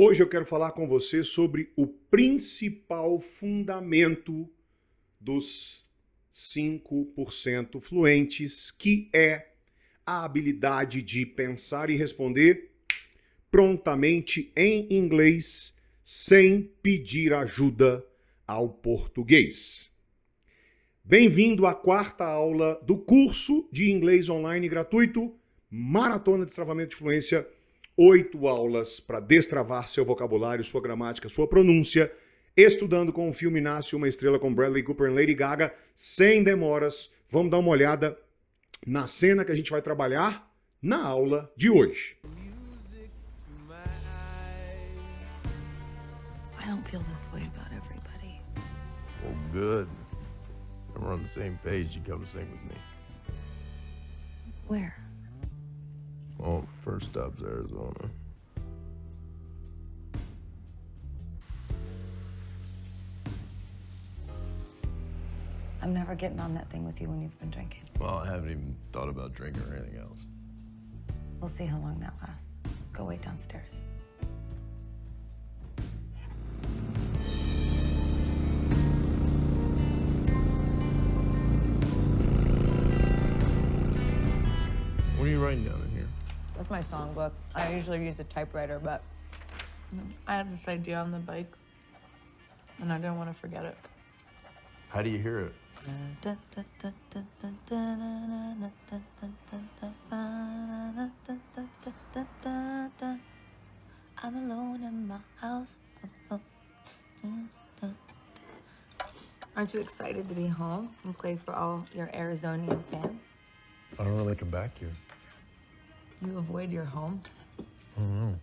Hoje eu quero falar com você sobre o principal fundamento dos 5% fluentes, que é a habilidade de pensar e responder prontamente em inglês sem pedir ajuda ao português. Bem-vindo à quarta aula do curso de inglês online gratuito Maratona de Destravamento de Fluência. Oito aulas para destravar seu vocabulário, sua gramática, sua pronúncia, estudando com o filme Nasce uma Estrela com Bradley Cooper e Lady Gaga, sem demoras. Vamos dar uma olhada na cena que a gente vai trabalhar na aula de hoje. I don't feel this way about everybody. Well, good. We're on the same page. You come sing with me. Where? Well, first stop's Arizona. I'm never getting on that thing with you when you've been drinking. Well, I haven't even thought about drinking or anything else. We'll see how long that lasts. Go wait downstairs. What are you writing down in here? That's my songbook. I usually use a typewriter, but I had this idea on the bike, and I didn't want to forget it. How do you hear it? I'm alone in my house. Aren't you excited to be home and play for all your Arizonian fans? I don't really come back here. You avoid your home? I don't know.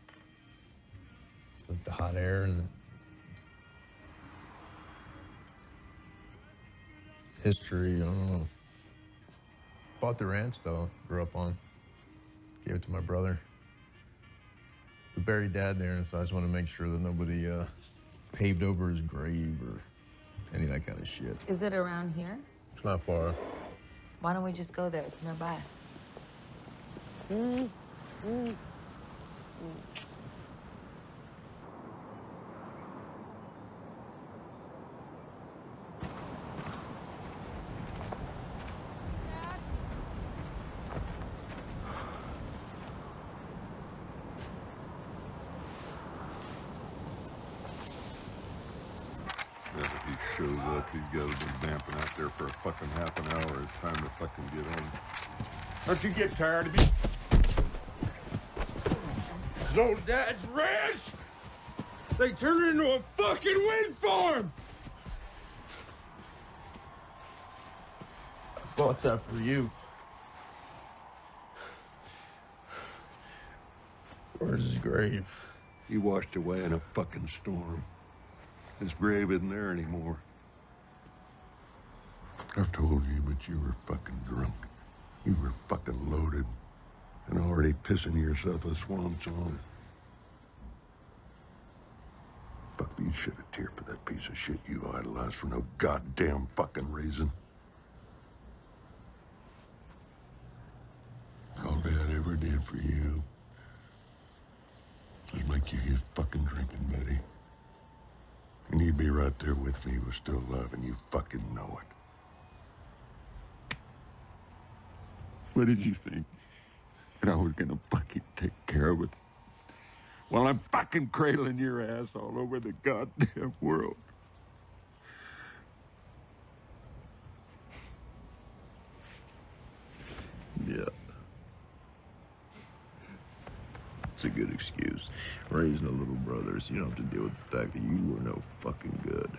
It's like the hot air and history. I don't know. Bought the ranch though. Grew up on. Gave it to my brother. We buried dad there, and so I just want to make sure that nobody uh, paved over his grave or any of that kind of shit. Is it around here? It's not far. Why don't we just go there? It's nearby. He shows up, he's got to been vamping out there for a fucking half an hour. It's time to fucking get home. Don't you get tired of me? So Dad's ranch, they turned into a fucking wind farm. I bought that for you. Where's his grave? He washed away in a fucking storm. His grave isn't there anymore. I've told you, but you were fucking drunk. You were fucking loaded and already pissing yourself a swan song. Fuck, you shed a tear for that piece of shit you idolized for no goddamn fucking reason. All Dad ever did for you was make you his fucking drinking buddy. And he'd be right there with me, was still alive, and you fucking know it. What did you think? That I was gonna fucking take care of it? While I'm fucking cradling your ass all over the goddamn world. Yeah. It's a good excuse. Raising a little brother so you don't have to deal with the fact that you were no fucking good.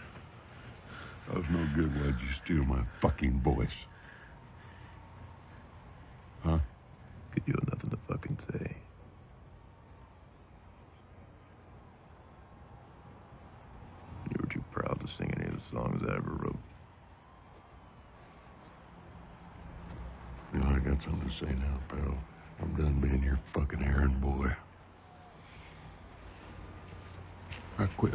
I was no good, why'd you steal my fucking voice? Huh? Cause you have nothing say. You were too proud to sing any of the songs I ever wrote. You know, I got something to say now, pal. I'm done being your fucking errand boy. I quit.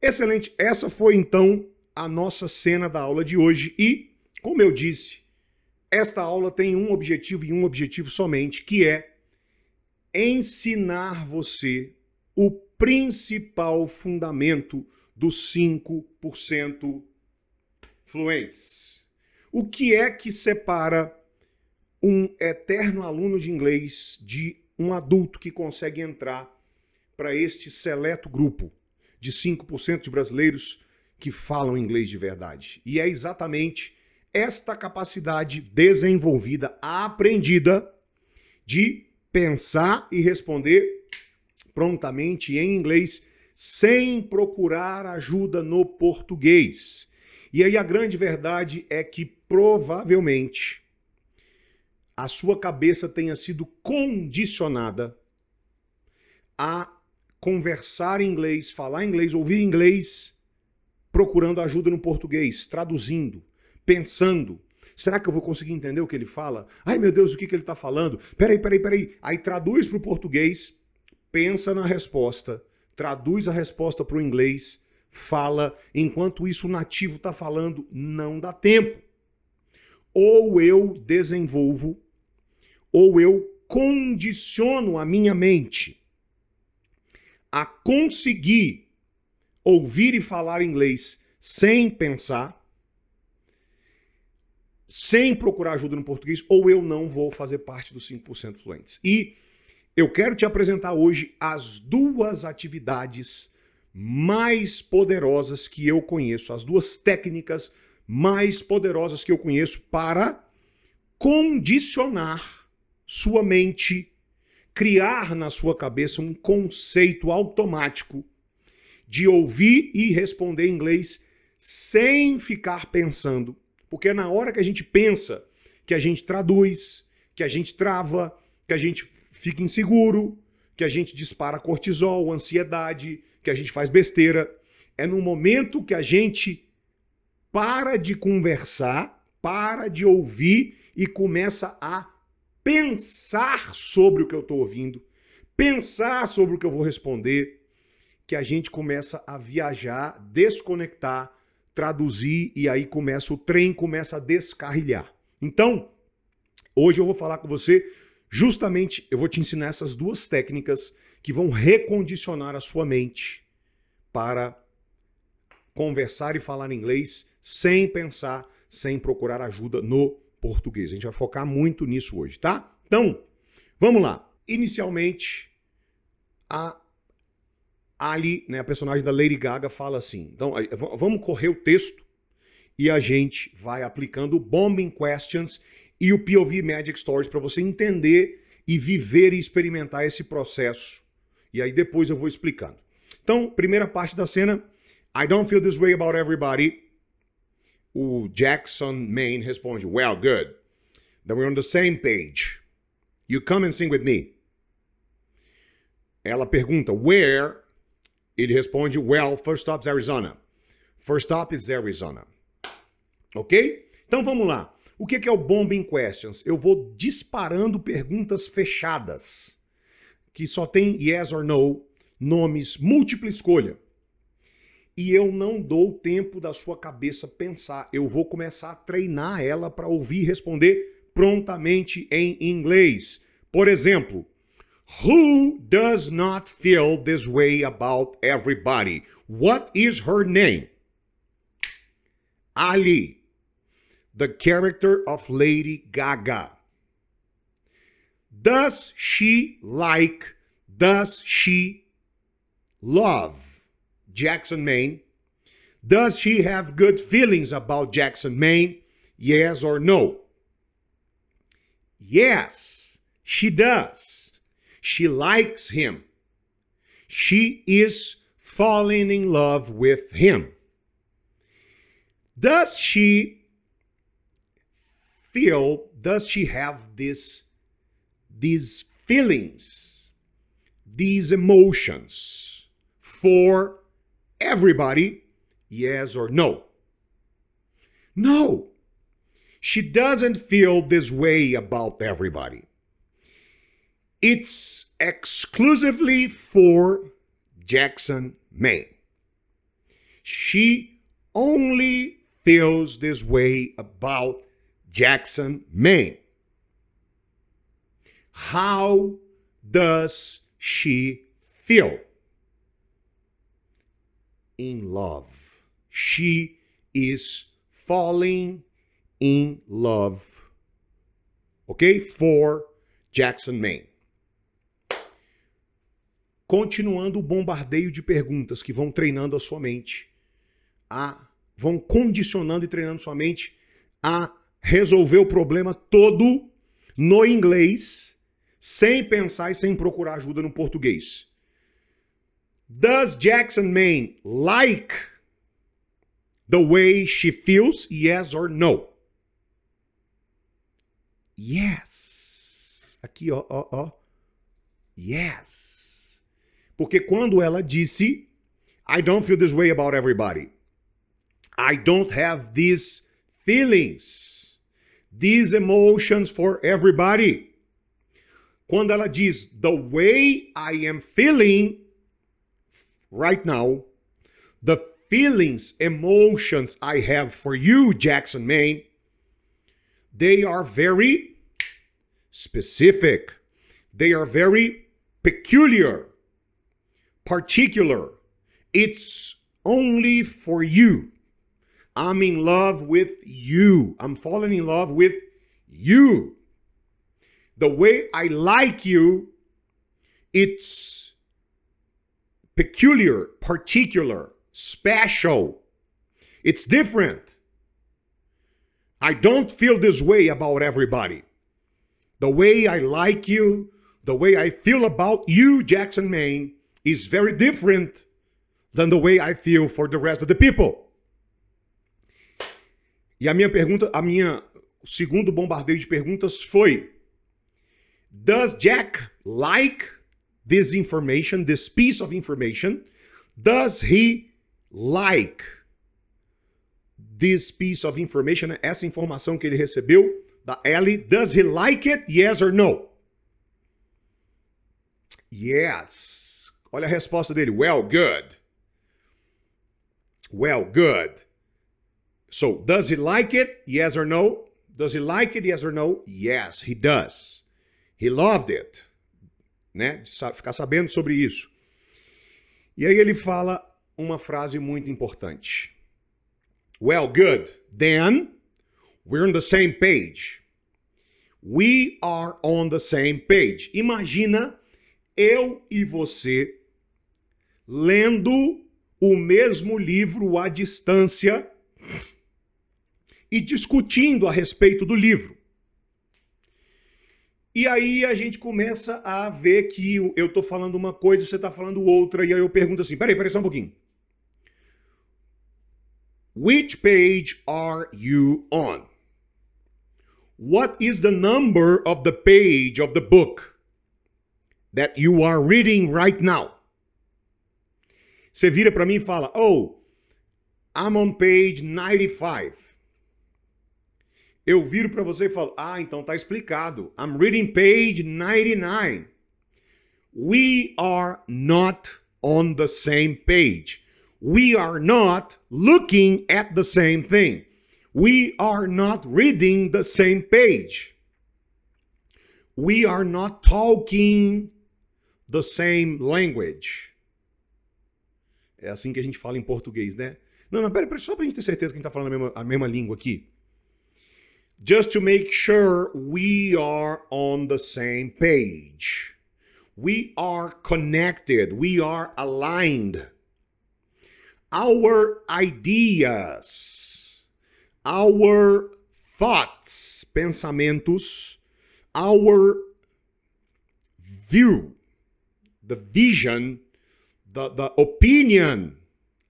Excelente. Essa foi então a nossa cena da aula de hoje e, como eu disse, Esta aula tem um objetivo e um objetivo somente, que é ensinar você o principal fundamento dos 5% fluentes. O que é que separa um eterno aluno de inglês de um adulto que consegue entrar para este seleto grupo de 5% de brasileiros que falam inglês de verdade? E é exatamente esta capacidade desenvolvida, aprendida, de pensar e responder prontamente em inglês sem procurar ajuda no português. E aí a grande verdade é que provavelmente a sua cabeça tenha sido condicionada a conversar em inglês, falar inglês, ouvir inglês, procurando ajuda no português, traduzindo, pensando. Será que eu vou conseguir entender o que ele fala? Ai meu Deus, o que, que ele está falando? Peraí, peraí, peraí. Aí traduz para o português, pensa na resposta, traduz a resposta para o inglês, fala. Enquanto isso o nativo está falando, não dá tempo. Ou eu desenvolvo, ou eu condiciono a minha mente a conseguir ouvir e falar inglês sem pensar, sem procurar ajuda no português, ou eu não vou fazer parte dos 5% fluentes. E eu quero te apresentar hoje as duas atividades mais poderosas que eu conheço, as duas técnicas mais poderosas que eu conheço para condicionar sua mente, criar na sua cabeça um conceito automático de ouvir e responder em inglês sem ficar pensando porque é na hora que a gente pensa que a gente traduz, que a gente trava, que a gente fica inseguro, que a gente dispara cortisol, ansiedade, que a gente faz besteira. É no momento que a gente para de conversar, para de ouvir e começa a pensar sobre o que eu estou ouvindo, pensar sobre o que eu vou responder, que a gente começa a viajar, desconectar traduzir e aí começa o trem começa a descarrilhar. Então, hoje eu vou falar com você justamente, eu vou te ensinar essas duas técnicas que vão recondicionar a sua mente para conversar e falar inglês sem pensar, sem procurar ajuda no português. A gente vai focar muito nisso hoje, tá? Então, vamos lá. Inicialmente, a Ali, né, a personagem da Lady Gaga fala assim. Então, vamos correr o texto e a gente vai aplicando o Bombing Questions e o POV Magic Stories para você entender e viver e experimentar esse processo. E aí depois eu vou explicando. Então, primeira parte da cena. I don't feel this way about everybody. O Jackson Maine responde, well, good. Then we're on the same page. You come and sing with me. Ela pergunta, where ele responde, well, first stop's Arizona. First stop is Arizona. Ok? Então vamos lá. O que é o Bombing Questions? Eu vou disparando perguntas fechadas, que só tem yes or no, nomes, múltipla escolha. E eu não dou tempo da sua cabeça pensar. Eu vou começar a treinar ela para ouvir e responder prontamente em inglês. Por exemplo, Who does not feel this way about everybody? What is her name? Ally, the character of Lady Gaga. Does she like, does she love Jackson Maine? Does she have good feelings about Jackson Maine? Yes or no? Yes, she does. She likes him. She is falling in love with him. Does she feel, does she have this, these feelings, these emotions for everybody? Yes or no? No. She doesn't feel this way about everybody. It's exclusively for Jackson, Maine. She only feels this way about Jackson Maine. How does she feel? In love. She is falling in love. Ok? For Jackson Maine. Continuando o bombardeio de perguntas que vão treinando a sua mente, a, vão condicionando e treinando sua mente a resolver o problema todo no inglês, sem pensar e sem procurar ajuda no português. Does Jackson Maine like the way she feels? Yes or no? Yes. Aqui, ó, ó, ó. Yes. Porque quando ela disse, I don't feel this way about everybody. I don't have these feelings, these emotions for everybody. Quando ela diz, the way I am feeling right now, the feelings, emotions I have for you, Jackson Maine, they are very specific. They are very peculiar, particular. It's only for you. I'm in love with you. I'm falling in love with you. The way I like you, it's peculiar, particular, special. It's different. I don't feel this way about everybody. The way I like you, the way I feel about you, Jackson Maine, is very different than the way I feel for the rest of the people. E a minha pergunta, a minha segundo bombardeio de perguntas foi: Does Jack like this information, this piece of information? Does he like this piece of information, essa informação que ele recebeu da Ellie? Does he like it? Yes or no? Yes. Olha a resposta dele. Well, good. Well, good. So, does he like it? Yes or no? Does he like it? Yes or no? Yes, he does. He loved it. Né? Ficar sabendo sobre isso. E aí ele fala uma frase muito importante. Well, good. Then we're on the same page. We are on the same page. Imagina eu e você lendo o mesmo livro à distância e discutindo a respeito do livro. E aí a gente começa a ver que eu estou falando uma coisa, você está falando outra, e aí eu pergunto assim: peraí, peraí, só um pouquinho. Which page are you on? What is the number of the page of the book that you are reading right now? Você vira para mim e fala: Oh, I'm on page 95. Eu viro para você e falo: Ah, então tá explicado. I'm reading page 99. We are not on the same page. We are not looking at the same thing. We are not reading the same page. We are not talking the same language. É assim que a gente fala em português, né? Não, não, pera, pera só pra gente ter certeza que a gente tá falando a mesma, a mesma língua aqui. Just to make sure we are on the same page. We are connected. We are aligned. Our ideas, our thoughts, pensamentos, our view, the vision the, the opinion,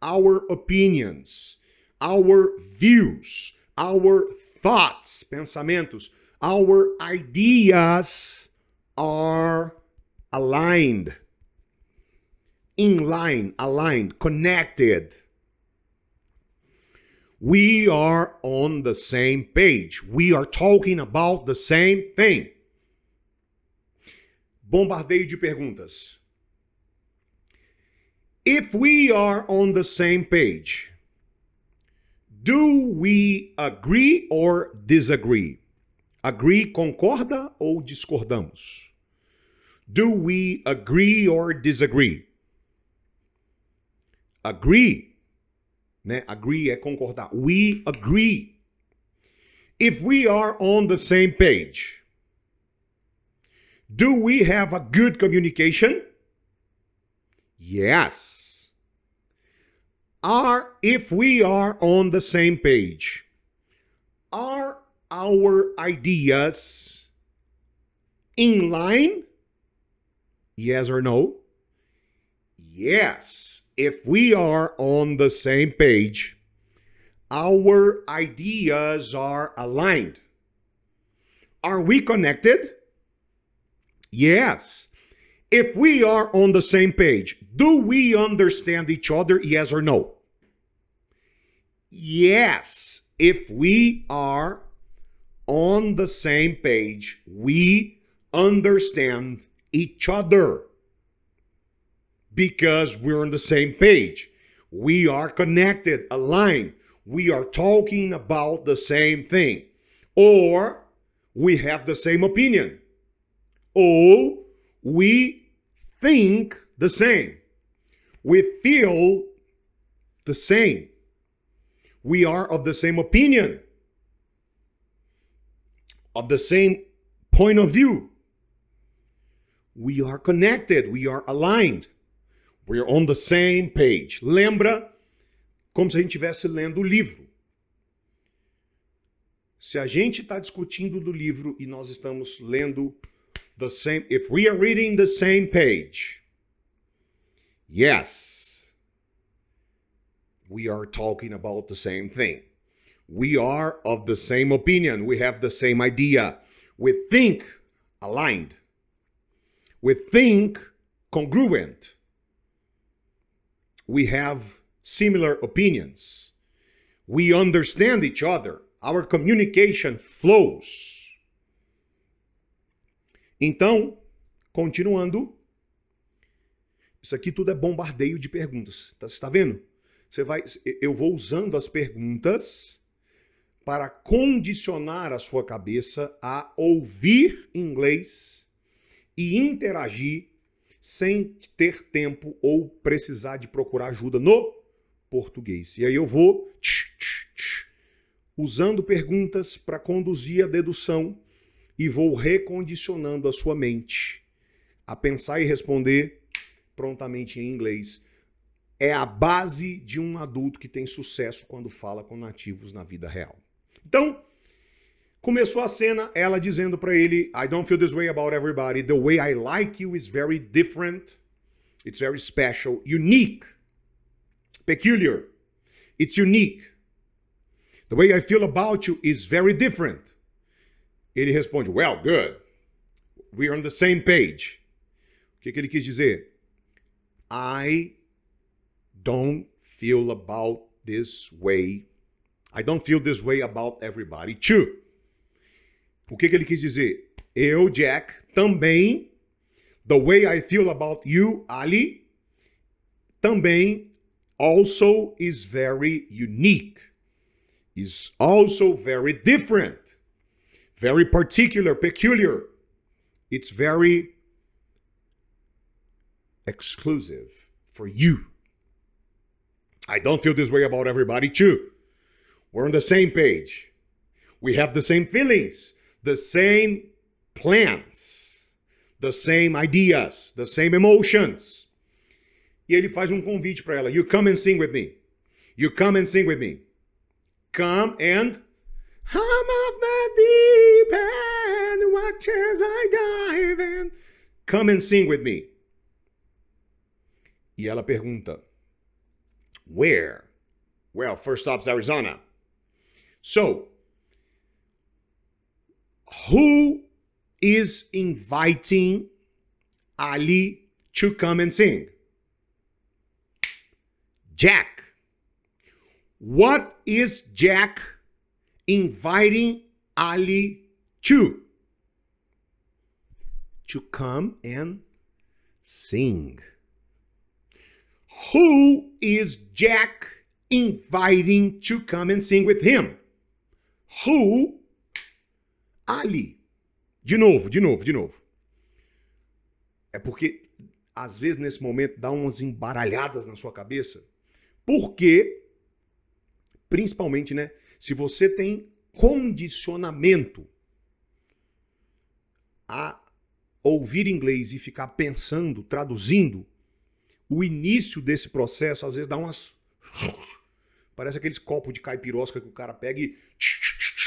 our opinions, our views, our thoughts, pensamentos, our ideas are aligned. In line, aligned, connected. We are on the same page. We are talking about the same thing. Bombardeio de perguntas. If we are on the same page, Do we agree or disagree? Agree concorda ou discordamos? Do we agree or disagree? Agree, né? Agree é concordar. We agree. If we are on the same page, do we have a good communication? Yes. Are if we are on the same page, are our ideas in line? Yes or no? Yes. If we are on the same page, our ideas are aligned. Are we connected? Yes. If we are on the same page, do we understand each other? Yes or no? Yes. If we are on the same page, we understand each other because we're on the same page. We are connected, aligned. We are talking about the same thing. Or we have the same opinion. Or we think the same. We feel the same. We are of the same opinion, of the same point of view. We are connected, we are aligned. We're on the same page. Lembra como se a gente estivesse lendo o livro. Se a gente está discutindo do livro e nós estamos lendo the same, if we are reading the same page, yes, we are talking about the same thing. We are of the same opinion. We have the same idea. We think aligned. We think congruent. We have similar opinions. We understand each other. Our communication flows. Então, continuando, isso aqui tudo é bombardeio de perguntas. Tá, você está vendo? Você vai, eu vou usando as perguntas para condicionar a sua cabeça a ouvir inglês e interagir sem ter tempo ou precisar de procurar ajuda no português. E aí eu vou tch, tch, tch, usando perguntas para conduzir a dedução e vou recondicionando a sua mente a pensar e responder prontamente em inglês. É a base de um adulto que tem sucesso quando fala com nativos na vida real. Então, começou a cena ela dizendo para ele: I don't feel this way about everybody. The way I like you is very different. It's very special, unique, peculiar. It's unique. The way I feel about you is very different. Ele responde: Well, good. We're on the same page. O que, que ele quis dizer? I don't feel about this way. I don't feel this way about everybody too. O que, que ele quis dizer? Eu, Jack, também, the way I feel about you, Ali, também also is very unique, is also very different, very particular, peculiar. It's very exclusive for you. I don't feel this way about everybody too. We're on the same page. We have the same feelings, the same plans, the same ideas, the same emotions. E ele faz um convite para ela. You come and sing with me. You come and sing with me. Come and I'm of the deep end, watch as I dive in. Come and sing with me. E ela pergunta: Where? Well, first stop's Arizona. So, who is inviting Ally to come and sing? Jack. What is Jack inviting Ali to? To come and sing. Who is Jack inviting to come and sing with him. Who? Ali. De novo, de novo, de novo. É porque, às vezes, nesse momento, dá umas embaralhadas na sua cabeça. Porque, principalmente, né? Se você tem condicionamento a ouvir inglês e ficar pensando, traduzindo, o início desse processo às vezes dá umas. Parece aqueles copos de caipirosca que o cara pega e.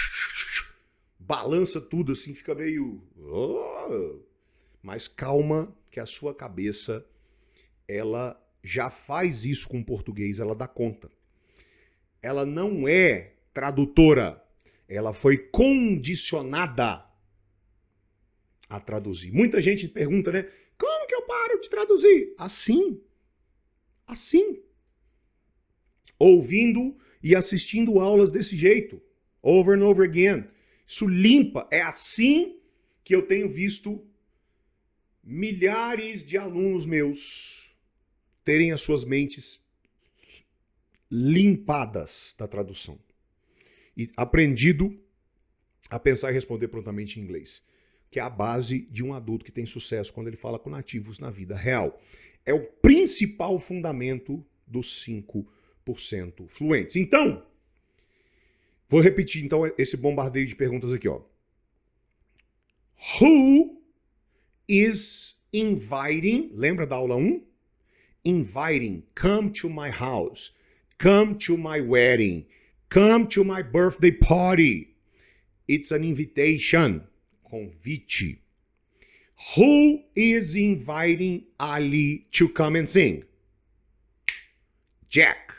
Balança tudo assim, fica meio. Mas calma, que a sua cabeça, ela já faz isso com o português, ela dá conta. Ela não é tradutora, ela foi condicionada a traduzir. Muita gente pergunta, né? Como que eu paro de traduzir? Assim. Assim. Ouvindo e assistindo aulas desse jeito. Over and over again. Isso limpa. É assim que eu tenho visto milhares de alunos meus terem as suas mentes limpadas da tradução. E aprendido a pensar e responder prontamente em inglês que é a base de um adulto que tem sucesso quando ele fala com nativos na vida real. É o principal fundamento dos 5% fluentes. Então, vou repetir então esse bombardeio de perguntas aqui, ó. Who is inviting? Lembra da aula 1? Inviting, come to my house, come to my wedding, come to my birthday party. It's an invitation convite. Who is inviting Ally to come and sing? Jack.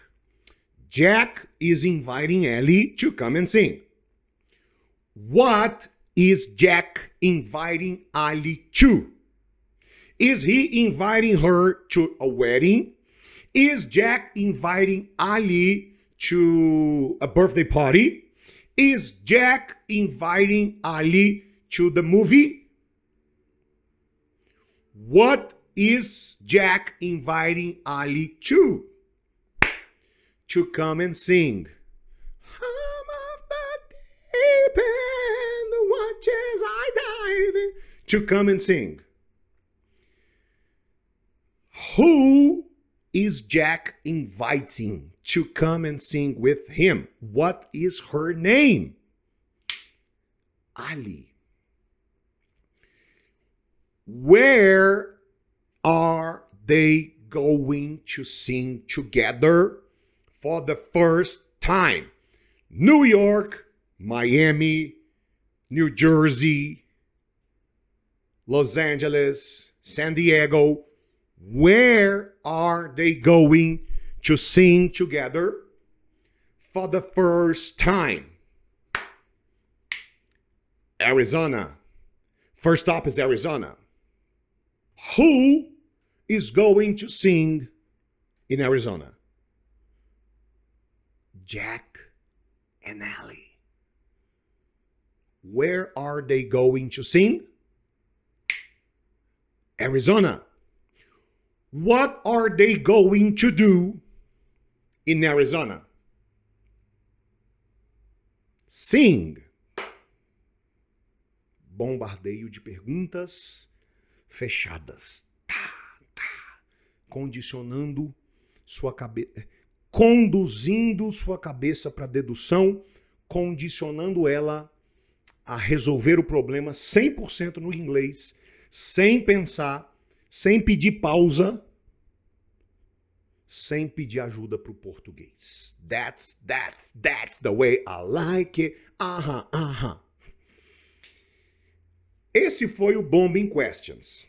Jack is inviting Ally to come and sing. What is Jack inviting Ally to? Is he inviting her to a wedding? Is Jack inviting Ally to a birthday party? Is Jack inviting Ally to the movie? What is Jack inviting Ally to? To come and sing. To come and sing. Who is Jack inviting to come and sing with him? What is her name? Ally. Where are they going to sing together for the first time? New York, Miami, New Jersey, Los Angeles, San Diego. Where are they going to sing together for the first time? Arizona. First stop is Arizona. Who is going to sing in Arizona? Jack and Ally. Where are they going to sing? Arizona. What are they going to do in Arizona? Sing. Bombardeio de perguntas fechadas. Tá, tá. Condicionando sua cabeça. Conduzindo sua cabeça para dedução, condicionando ela a resolver o problema 100% no inglês, sem pensar, sem pedir pausa, sem pedir ajuda para o português. That's, that's, that's the way I like it. Aham, aham. Esse foi o Bombing Questions.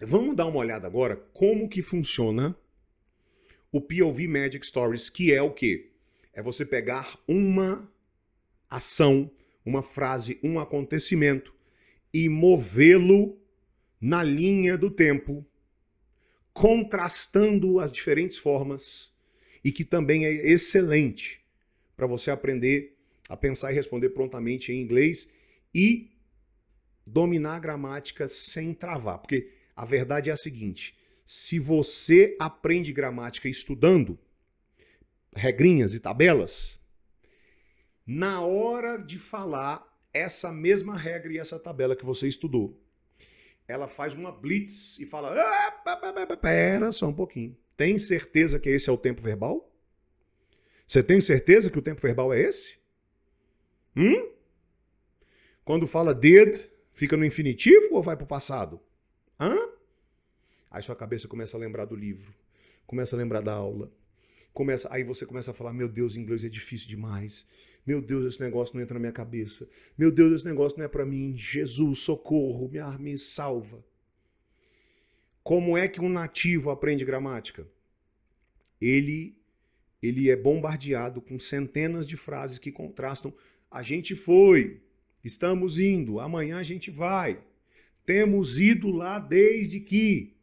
Vamos dar uma olhada agora como que funciona o POV Magic Stories, que é o quê? É você pegar uma ação, uma frase, um acontecimento e movê-lo na linha do tempo, contrastando as diferentes formas e que também é excelente para você aprender a pensar e responder prontamente em inglês e dominar a gramática sem travar. Porque a verdade é a seguinte: se você aprende gramática estudando, regrinhas e tabelas, na hora de falar essa mesma regra e essa tabela que você estudou, ela faz uma blitz e fala: ah, pera só um pouquinho. Tem certeza que esse é o tempo verbal? Você tem certeza que o tempo verbal é esse? Hum? Quando fala did, fica no infinitivo ou vai para o passado? Hã? Aí sua cabeça começa a lembrar do livro, começa a lembrar da aula, começa, aí você começa a falar: meu Deus, inglês é difícil demais. Meu Deus, esse negócio não entra na minha cabeça. Meu Deus, esse negócio não é para mim. Jesus, socorro, me, me salva. Como é que um nativo aprende gramática? Ele ele é bombardeado com centenas de frases que contrastam. A gente foi, estamos indo, amanhã a gente vai. Temos ido lá desde que.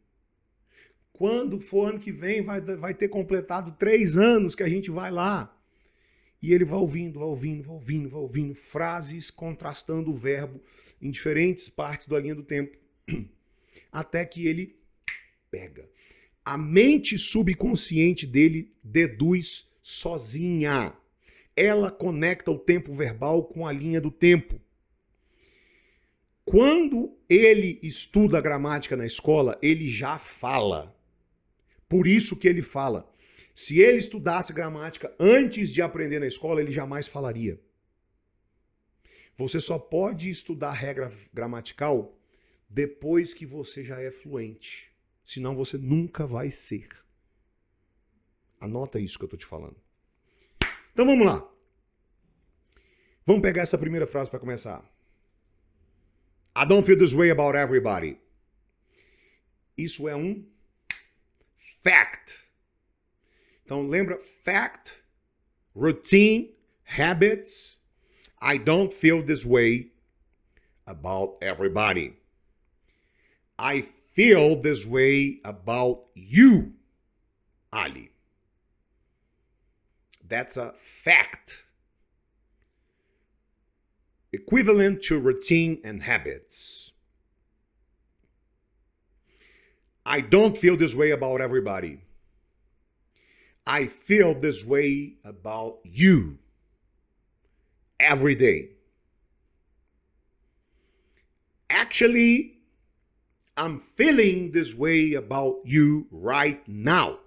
Quando for ano que vem, vai, vai ter completado três anos que a gente vai lá. E ele vai ouvindo, vai ouvindo, vai ouvindo, vai ouvindo frases contrastando o verbo em diferentes partes da linha do tempo, até que ele pega. A mente subconsciente dele deduz sozinha. Ela conecta o tempo verbal com a linha do tempo. Quando ele estuda a gramática na escola, ele já fala. Por isso que ele fala. Se ele estudasse gramática antes de aprender na escola, ele jamais falaria. Você só pode estudar regra gramatical depois que você já é fluente. Senão você nunca vai ser. Anota isso que eu estou te falando. Então vamos lá. Vamos pegar essa primeira frase para começar. I don't feel this way about everybody. Isso é um fact. Então lembra fact, routine, habits. I don't feel this way about everybody. I feel this way about you, Ally. That's a fact. Equivalent to routine and habits. I don't feel this way about everybody. I feel this way about you every day. Actually, I'm feeling this way about you right now.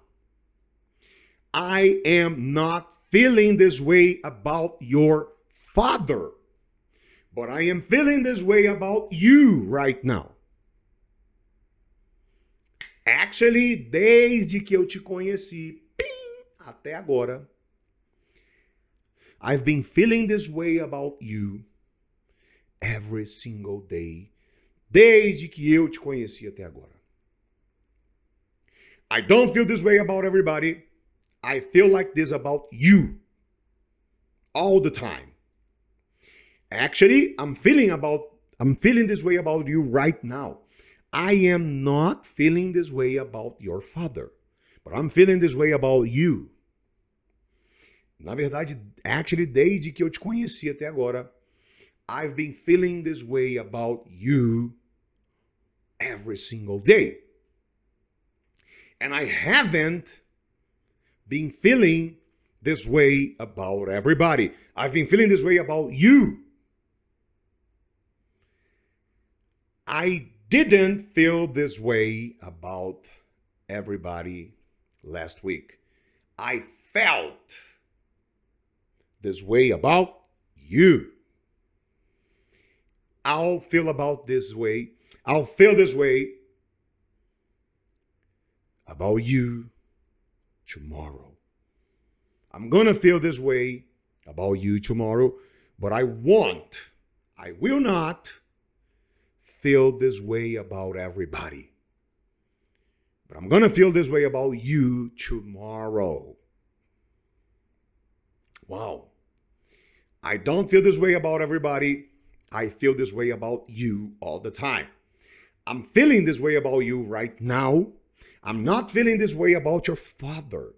I am not feeling this way about your father, but I am feeling this way about you right now. Actually, desde que eu te conheci, até agora, I've been feeling this way about you every single day, desde que eu te conheci até agora. I don't feel this way about everybody. I feel like this about you all the time. Actually, I'm feeling about I'm feeling this way about you right now. I am not feeling this way about your father, but I'm feeling this way about you. Na verdade, actually, desde que eu te conheci até agora, I've been feeling this way about you every single day. And I haven't been feeling this way about everybody. I've been feeling this way about you. I didn't feel this way about everybody last week. I felt this way about you. I'll feel about this way. I'll feel this way about you tomorrow. I'm going to feel this way about you tomorrow, but I won't, I will not feel this way about everybody. But I'm going to feel this way about you tomorrow. Wow. I don't feel this way about everybody. I feel this way about you all the time. I'm feeling this way about you right now. I'm not feeling this way about your father.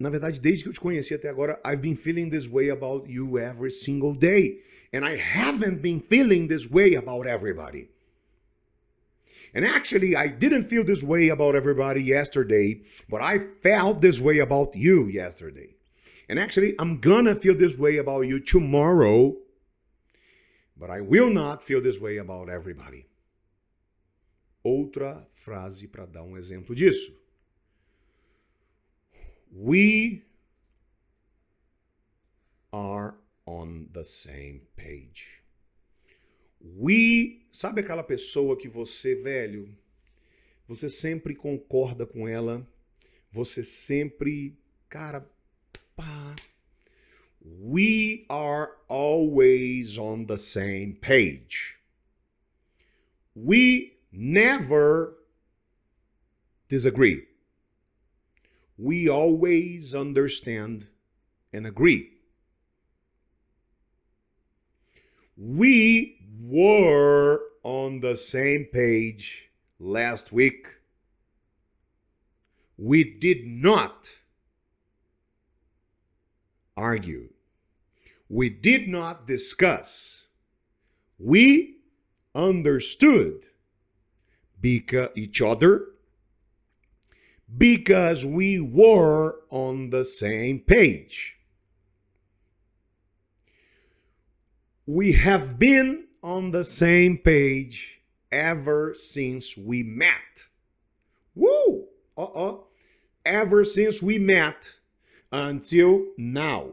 Na verdade, desde que eu te conheci até agora, I've been feeling this way about you every single day. And I haven't been feeling this way about everybody. And actually, I didn't feel this way about everybody yesterday, but I felt this way about you yesterday. And actually, I'm gonna feel this way about you tomorrow, but I will not feel this way about everybody. Outra frase para dar um exemplo disso. We are on the same page. We, sabe aquela pessoa que você, velho, você sempre concorda com ela, você sempre, cara, pá. We are always on the same page. We never disagree. We always understand and agree. We were on the same page last week. We did not argue. We did not discuss. We understood because each other because we were on the same page. We have been on the same page ever since we met. Woo! Uh-uh. Ever since we met until now.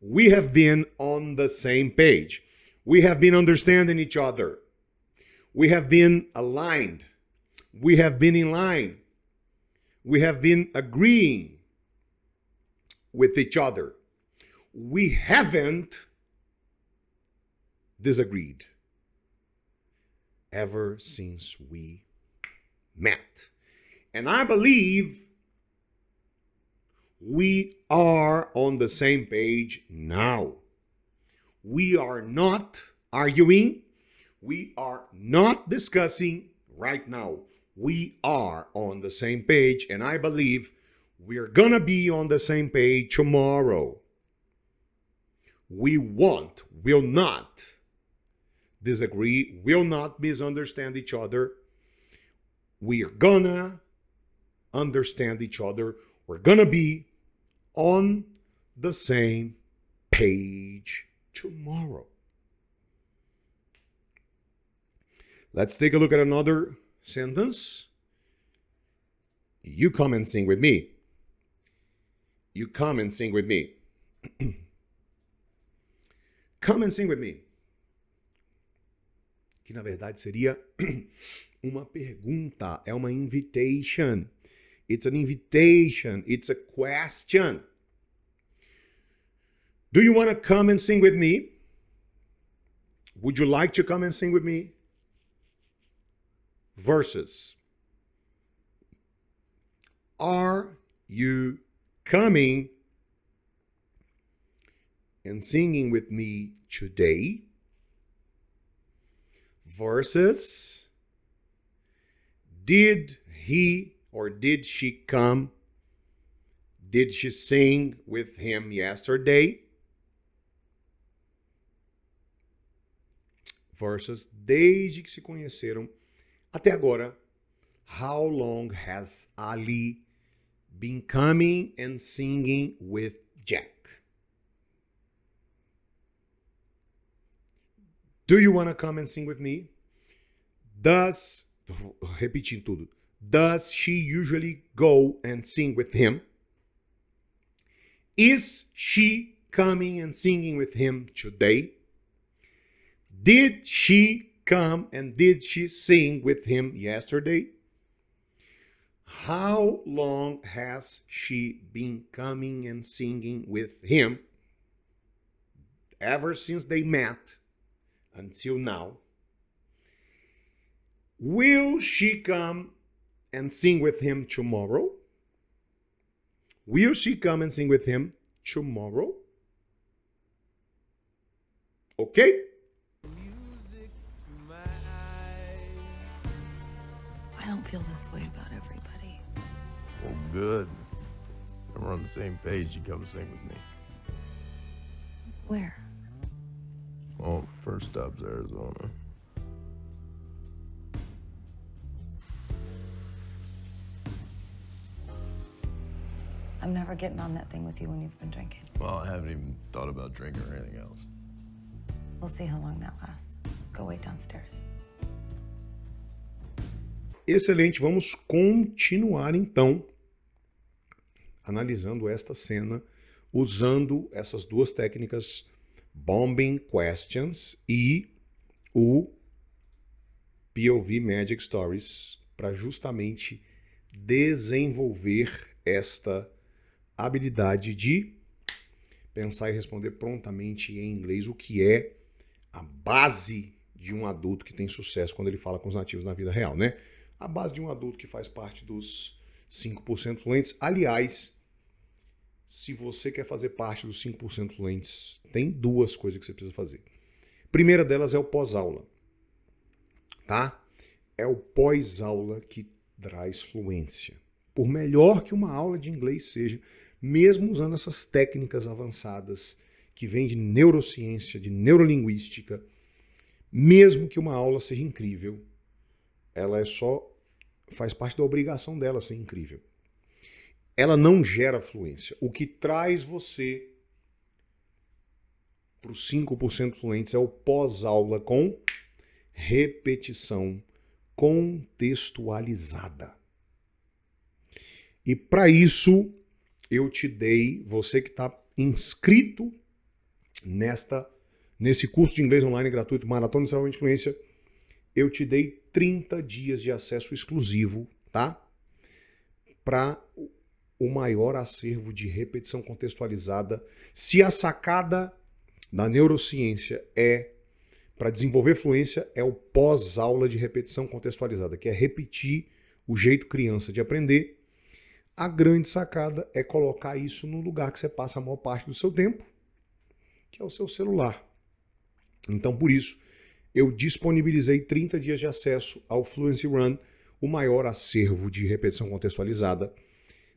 We have been on the same page. We have been understanding each other. We have been aligned. We have been in line. We have been agreeing with each other. We haven't disagreed ever since we met. And I believe we are on the same page now. We are not arguing. We are not discussing right now. We are on the same page, and I believe we're gonna be on the same page tomorrow. We won't, will not disagree, will not misunderstand each other. We're gonna understand each other. We're gonna be on the same page tomorrow. Let's take a look at another sentence. You come and sing with me. You come and sing with me. come and sing with me. Que na verdade seria uma pergunta, é uma invitation. It's an invitation, it's a question. Do you want to come and sing with me? Would you like to come and sing with me? Verses. Are you coming and singing with me today? Verses. Did he or did she come? Did she sing with him yesterday? Versus desde que se conheceram até agora. How long has Ali been coming and singing with Jack? Do you want to come and sing with me? Does, repetindo tudo, does she usually go and sing with him? Is she coming and singing with him today? Did she come and did she sing with him yesterday? How long has she been coming and singing with him ever since they met until now? Will she come and sing with him tomorrow? Will she come and sing with him tomorrow? Okay? I don't feel this way about everybody. Well, good. If we're on the same page. You come sing with me. Where? Well, first stop's Arizona. I'm never getting on that thing with you when you've been drinking. Well, I haven't even thought about drinking or anything else. We'll see how long that lasts. Go wait downstairs. Excelente, vamos continuar então analisando esta cena usando essas duas técnicas, bombing questions e o POV Magic Stories, para justamente desenvolver esta habilidade de pensar e responder prontamente em inglês, o que é a base de um adulto que tem sucesso quando ele fala com os nativos na vida real, né? A base de um adulto que faz parte dos 5% fluentes. Aliás, se você quer fazer parte dos 5% fluentes, tem duas coisas que você precisa fazer. primeira delas é o pós-aula, tá? É o pós-aula que traz fluência. Por melhor que uma aula de inglês seja, mesmo usando essas técnicas avançadas que vêm de neurociência, de neurolinguística, mesmo que uma aula seja incrível, ela é só faz parte da obrigação dela ser incrível. Ela não gera fluência. O que traz você para os 5% fluentes é o pós-aula com repetição contextualizada. E para isso, eu te dei, você que está inscrito nesta nesse curso de inglês online gratuito Maratona de Influência, eu te dei 30 dias de acesso exclusivo, tá? Para o maior acervo de repetição contextualizada. Se a sacada da neurociência é para desenvolver fluência é o pós-aula de repetição contextualizada, que é repetir o jeito criança de aprender. A grande sacada é colocar isso no lugar que você passa a maior parte do seu tempo, que é o seu celular. Então, por isso, eu disponibilizei 30 dias de acesso ao Fluency Run, o maior acervo de repetição contextualizada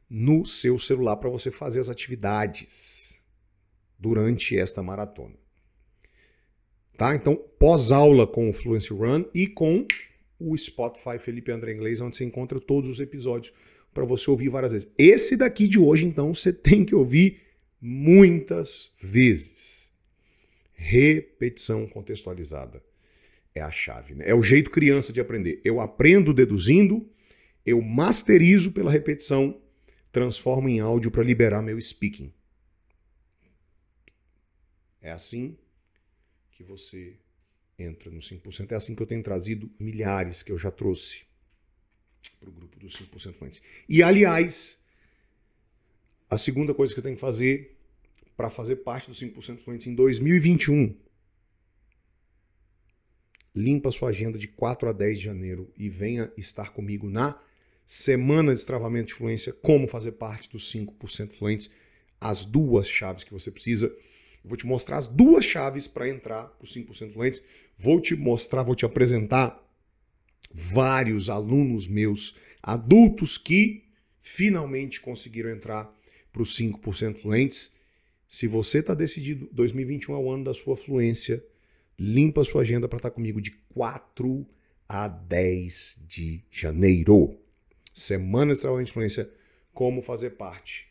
no seu celular para você fazer as atividades durante esta maratona. Tá? Então, pós-aula com o Fluency Run e com o Spotify Felipe André Inglês, onde você encontra todos os episódios para você ouvir várias vezes. Esse daqui de hoje, então, você tem que ouvir muitas vezes. Repetição contextualizada é a chave. Né? É o jeito criança de aprender. Eu aprendo deduzindo, eu masterizo pela repetição transformo em áudio para liberar meu speaking. É assim que você entra no 5%. É assim que eu tenho trazido milhares que eu já trouxe para o grupo dos 5% fluentes. E, aliás, a segunda coisa que eu tenho que fazer para fazer parte dos 5% fluentes em 2021, limpa sua agenda de 4 a 10 de janeiro e venha estar comigo na semana de destravamento de fluência, como fazer parte dos 5% fluentes, as duas chaves que você precisa. Eu vou te mostrar as duas chaves para entrar para os 5% fluentes. Vou te mostrar, vou te apresentar vários alunos meus, adultos que finalmente conseguiram entrar para os 5% fluentes. Se você está decidido, 2021 é o ano da sua fluência, limpa a sua agenda para estar comigo de 4 a 10 de janeiro. Semana Extraordinária de Influência, como fazer parte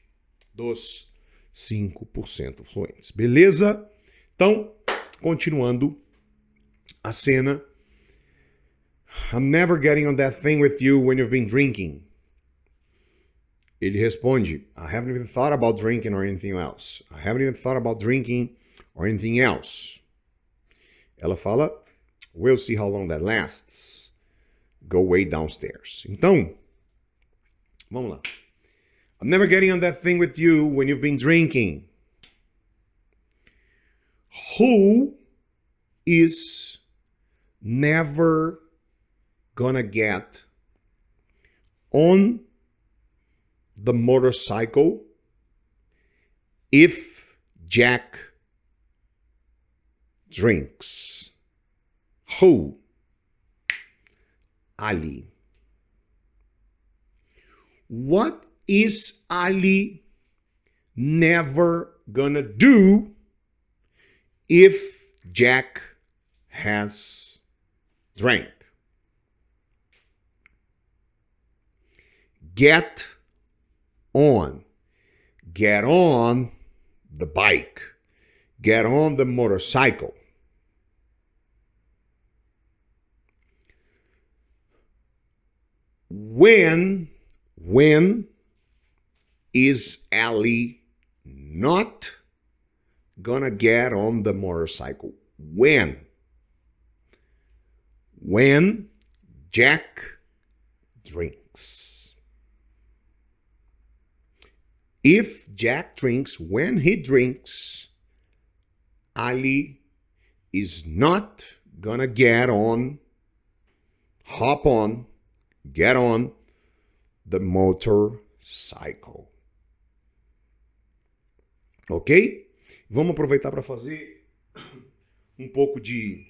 dos 5% fluentes. Beleza? Então, continuando a cena. I'm never getting on that thing with you when you've been drinking. Ele responde, I haven't even thought about drinking or anything else. I haven't even thought about drinking or anything else. Ela fala, we'll see how long that lasts. Go way downstairs. Então, Vamos lá. I'm never getting on that thing with you when you've been drinking. Who is never gonna get on the motorcycle if Jack drinks? Who? Ally. What is Ally never gonna do if Jack has drank? Get on. get on the bike, get on the motorcycle. When, when is Ally not gonna get on the motorcycle? When? When Jack drinks. If Jack drinks, when he drinks, Ally is not gonna get on, hop on, get on the motorcycle. Ok? Vamos aproveitar para fazer um pouco de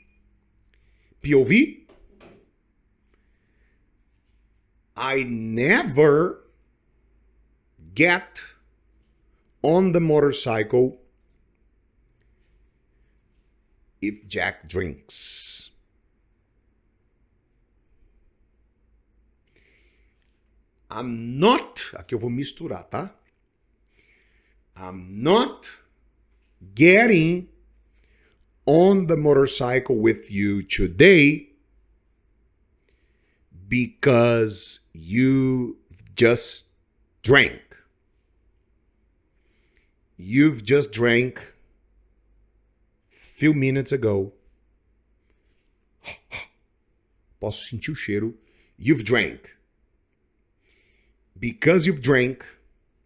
POV. I never get on the motorcycle if Jack drinks. I'm not, aqui eu vou misturar, tá? I'm not getting on the motorcycle with you today because you just drank. You've just drank few minutes ago. Posso sentir o cheiro. You've drank. Because you've drank,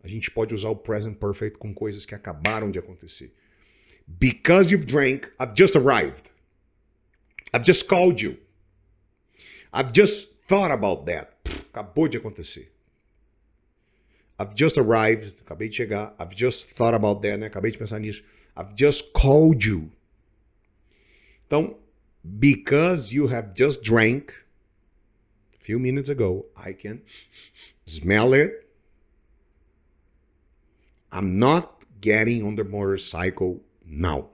a gente pode usar o present perfect com coisas que acabaram de acontecer. Because you've drank, I've just arrived. I've just called you. I've just thought about that. Acabou de acontecer. I've just arrived. I've just thought about that, né? Acabei de pensar nisso. I've just called you. Então, because you have just drank a few minutes ago, I can smell it. I'm not getting on the motorcycle now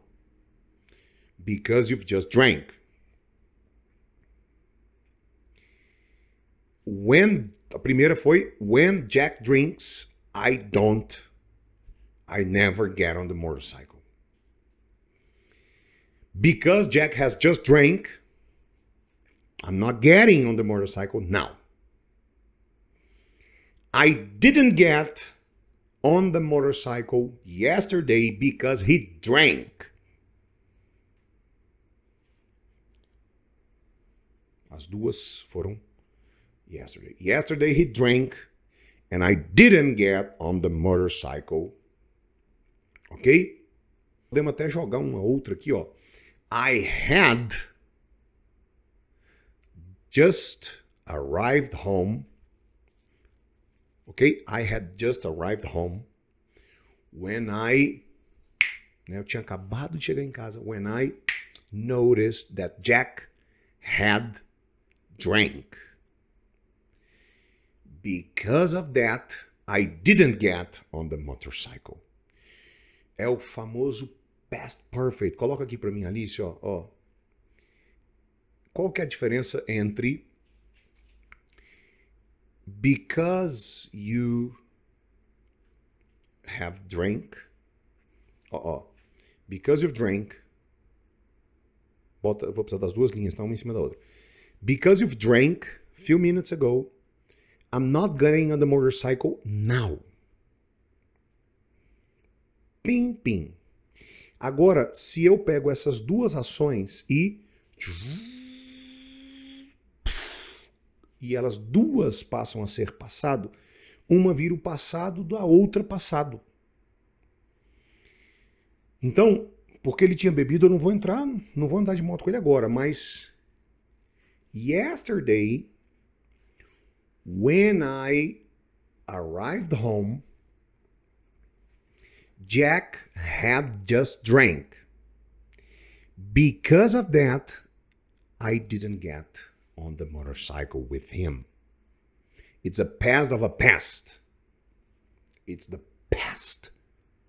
because you've just drank. When a primeira foi when Jack drinks, I don't I never get on the motorcycle. Because Jack has just drank, I'm not getting on the motorcycle now. I didn't get on the motorcycle yesterday because he drank. As duas foram yesterday. Yesterday he drank and I didn't get on the motorcycle. Ok? Podemos até jogar uma outra aqui, ó. I had just arrived home. Ok? I had just arrived home when I. Né, eu tinha acabado de chegar em casa. When I noticed that Jack had drank. Because of that, I didn't get on the motorcycle. É o famoso past perfect. Coloca aqui para mim, Alice, ó, ó. Qual que é a diferença entre because you have drank, ó, ó, because you've drank, bota, vou precisar das duas linhas, tá uma em cima da outra. Because you've drank few minutes ago, I'm not getting on the motorcycle now. Pim, pim. Agora, se eu pego essas duas ações e. E elas duas passam a ser passado, uma vira o passado da outra passado. Então, porque ele tinha bebido, eu não vou entrar, não vou andar de moto com ele agora, mas. Yesterday, when I arrived home, Jack had just drank. Because of that, I didn't get on the motorcycle with him. It's a past of a past. It's the past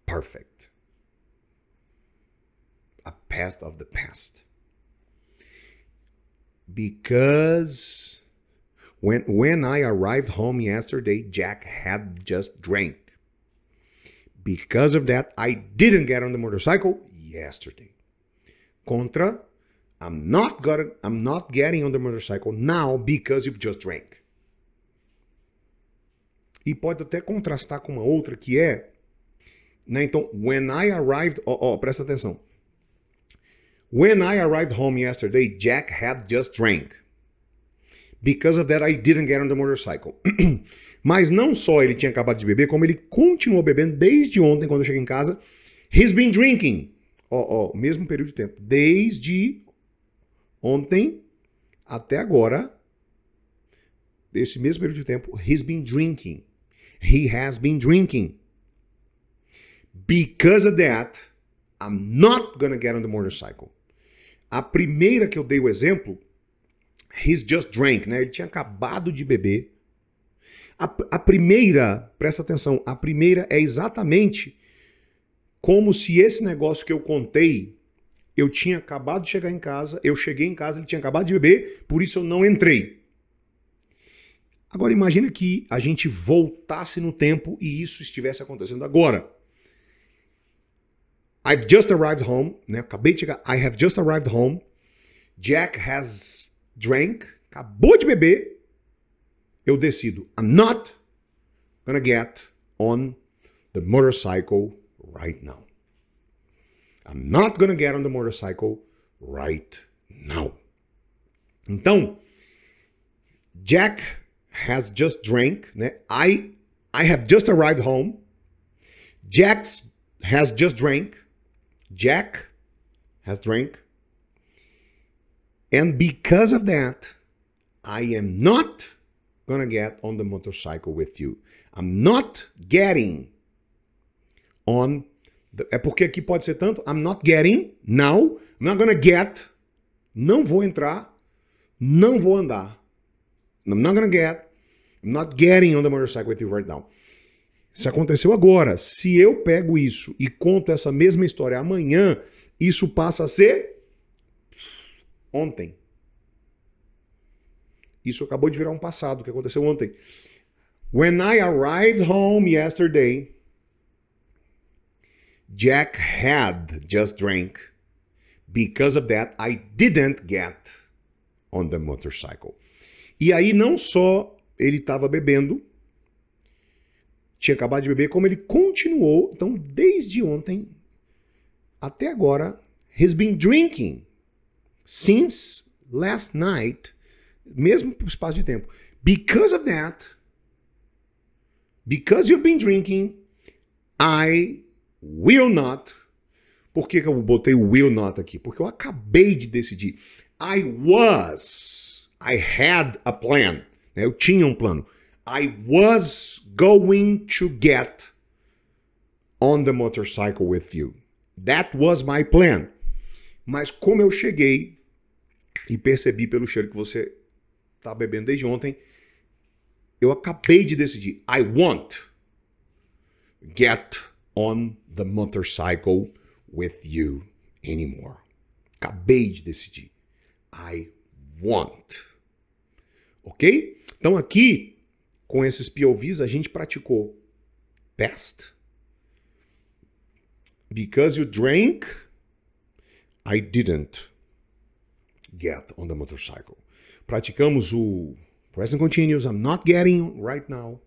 perfect. A past of the past. Because when when I arrived home yesterday, Jack had just drank Because of that, I didn't get on the motorcycle yesterday. Contra, I'm not gonna, I'm not getting on the motorcycle now because you've just drank. E pode até contrastar com uma outra que é, né? Então, when I arrived, ó, ó, presta atenção. When I arrived home yesterday, Jack had just drank. Because of that, I didn't get on the motorcycle. Mas não só ele tinha acabado de beber, como ele continuou bebendo desde ontem, quando eu cheguei em casa. He's been drinking. Ó, ó, mesmo período de tempo. Desde ontem até agora, esse mesmo período de tempo, he's been drinking. He has been drinking. Because of that, I'm not gonna get on the motorcycle. A primeira que eu dei o exemplo, he's just drank, né? Ele tinha acabado de beber. A, a primeira, presta atenção, a primeira é exatamente como se esse negócio que eu contei, eu tinha acabado de chegar em casa, eu cheguei em casa, ele tinha acabado de beber, por isso eu não entrei. Agora imagina que a gente voltasse no tempo e isso estivesse acontecendo agora. I've just arrived home, né? Acabei de chegar. I have just arrived home. Jack has drank, acabou de beber. Eu decido, I'm not gonna get on the motorcycle right now. I'm not gonna get on the motorcycle right now. Então, Jack has just drank, né? I I have just arrived home. Jack has just drank. Jack has drank. And because of that, I am not gonna get on the motorcycle with you. I'm not getting on the, é porque aqui pode ser tanto I'm not getting now, I'm not gonna get, não vou entrar, não vou andar. I'm not gonna get, I'm not getting on the motorcycle with you right now. Isso aconteceu agora. Se eu pego isso e conto essa mesma história amanhã, isso passa a ser ontem. Isso acabou de virar um passado, que aconteceu ontem. When I arrived home yesterday, Jack had just drank. Because of that, I didn't get on the motorcycle. E aí não só ele estava bebendo, tinha acabado de beber, como ele continuou. Então, desde ontem até agora, he's been drinking since last night, mesmo espaço de tempo. Because of that, because you've been drinking, I will not. Por que, que eu botei o will not aqui? Porque eu acabei de decidir. I was, I had a plan. né? Eu tinha um plano. I was going to get on the motorcycle with you. That was my plan. Mas como eu cheguei e percebi pelo cheiro que você está bebendo desde ontem, eu acabei de decidir. I won't get on the motorcycle with you anymore. Acabei de decidir. I won't. Ok? Então aqui, com esses POVs, a gente praticou past. Because you drank, I didn't get on the motorcycle. Praticamos o present continuous, I'm not getting right now.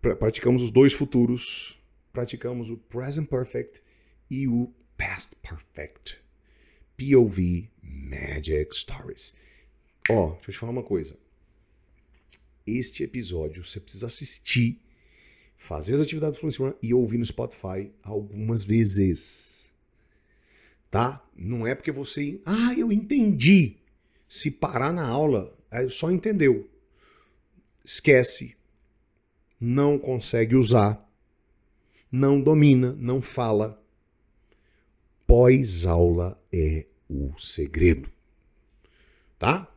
Pra- Praticamos os dois futuros. Praticamos o present perfect e o past perfect. POV Magic Stories. Ó, deixa eu te falar uma coisa. Este episódio você precisa assistir, fazer as atividades funcionam e ouvir no Spotify algumas vezes. Tá? Não é porque você. Ah, eu entendi. Se parar na aula, aí só entendeu. Esquece. Não consegue usar. Não domina, não fala. Pós-aula é o segredo. Tá?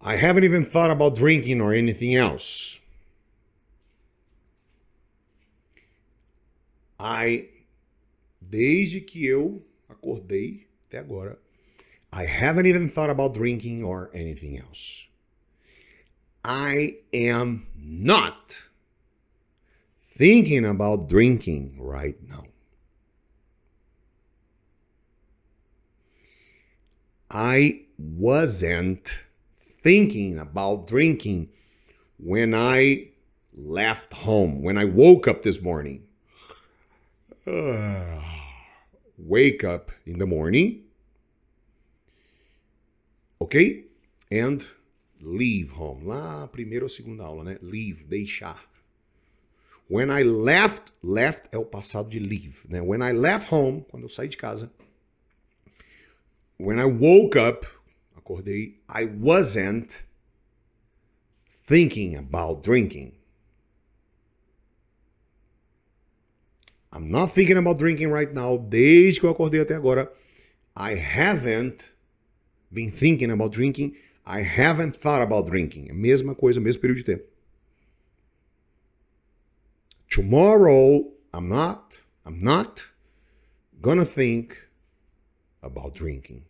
I haven't even thought about drinking or anything else. I, desde que eu acordei até agora, I haven't even thought about drinking or anything else. I am not thinking about drinking right now. I wasn't thinking about drinking when I left home, when I woke up this morning. Uh, wake up in the morning, ok? And leave home. Lá, primeira ou segunda aula, né? Leave, deixar. When I left, left é o passado de leave, né? When I left home, quando eu saí de casa. When I woke up, acordei, I wasn't thinking about drinking. I'm not thinking about drinking right now. Desde que eu acordei até agora, I haven't been thinking about drinking. I haven't thought about drinking. Mesma coisa, mesmo período de tempo. Tomorrow, I'm not, I'm not gonna think about drinking.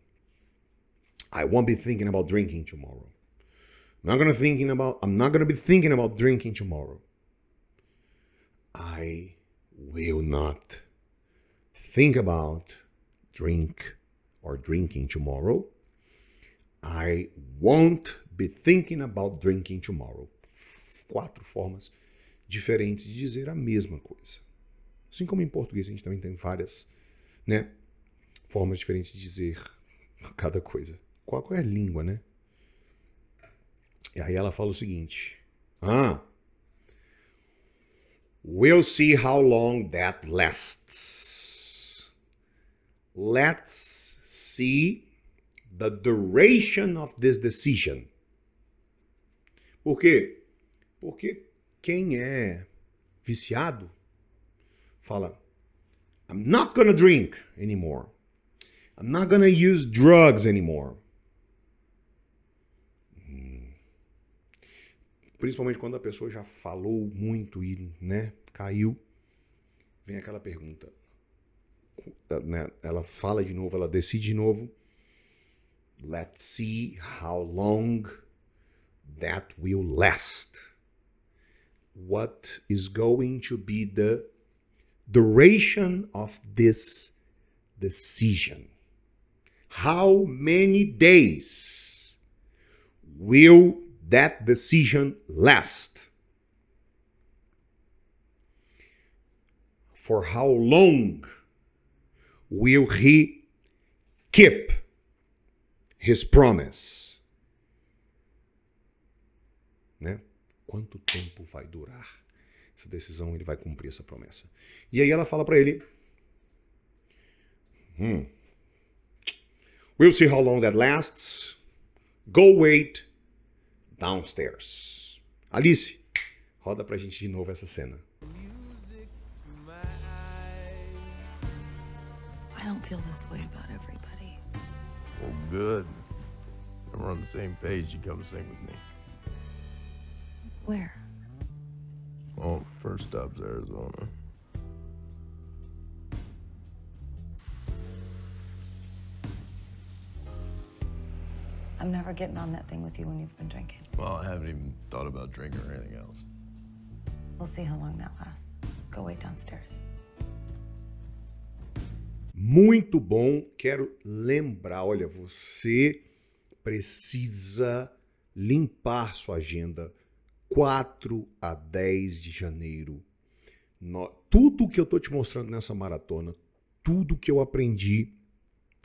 I won't be thinking about drinking tomorrow. I'm not gonna thinking about I'm not gonna be thinking about drinking tomorrow. I will not think about drink or drinking tomorrow. I won't be thinking about drinking tomorrow. Quatro formas diferentes de dizer a mesma coisa. Assim como em português a gente também tem várias, né, formas diferentes de dizer cada coisa. Qual é a língua, né? E aí ela fala o seguinte: Ah, we'll see how long that lasts. Let's see the duration of this decision. Por quê? Porque quem é viciado fala: I'm not gonna drink anymore. I'm not gonna use drugs anymore. Principalmente quando a pessoa já falou muito e né, caiu, vem aquela pergunta. Né, ela fala de novo, ela decide de novo. Let's see how long that will last. What is going to be the duration of this decision? How many days will that decision last? For how long will he keep his promise? Né? Quanto tempo vai durar essa decisão? Ele vai cumprir essa promessa. E aí ela fala para ele: hmm. We'll see how long that lasts. Go wait downstairs. Alice, roda pra gente de novo essa cena. I don't feel this way about everybody. Well, good. If we're on the same page, you come sing with me. Where? Well, first stop's Arizona. I'm never getting on that thing with you when you've been drinking. Well, I haven't even thought about drinking or anything else. We'll see how long that lasts. Go wait downstairs. Muito bom. Quero lembrar, olha, você precisa limpar sua agenda 4 a 10 de janeiro. No, tudo que eu tô te mostrando nessa maratona, tudo que eu aprendi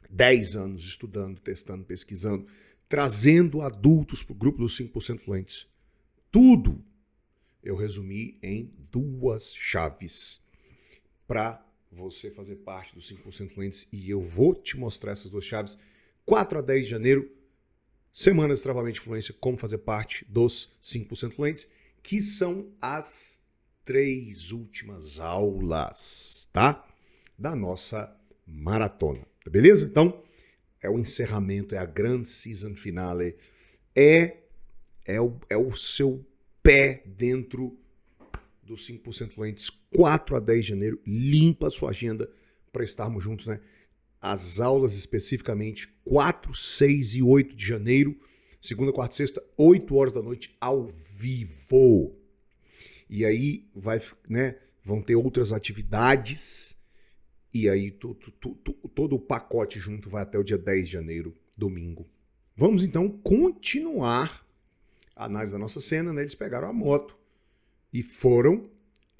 10 anos estudando, testando, pesquisando, trazendo adultos para o grupo dos 5% fluentes. Tudo eu resumi em duas chaves para você fazer parte dos 5% fluentes e eu vou te mostrar essas duas chaves 4 a 10 de janeiro, Semana de Travamento de Influência, como fazer parte dos 5% fluentes, que são as três últimas aulas, tá? Da nossa maratona, tá beleza? Então, é o encerramento, é a grande season finale, é, é, o, é o seu pé dentro dos 5% fluentes, 4 a 10 de janeiro, limpa a sua agenda para estarmos juntos, né? As aulas especificamente 4, 6 e 8 de janeiro, segunda, quarta e sexta, 8 horas da noite, ao vivo. E aí vai, né? vão ter outras atividades. E aí to- to- to- todo o pacote junto vai até o dia 10 de janeiro, domingo. Vamos então continuar a análise da nossa cena, né? Eles pegaram a moto e foram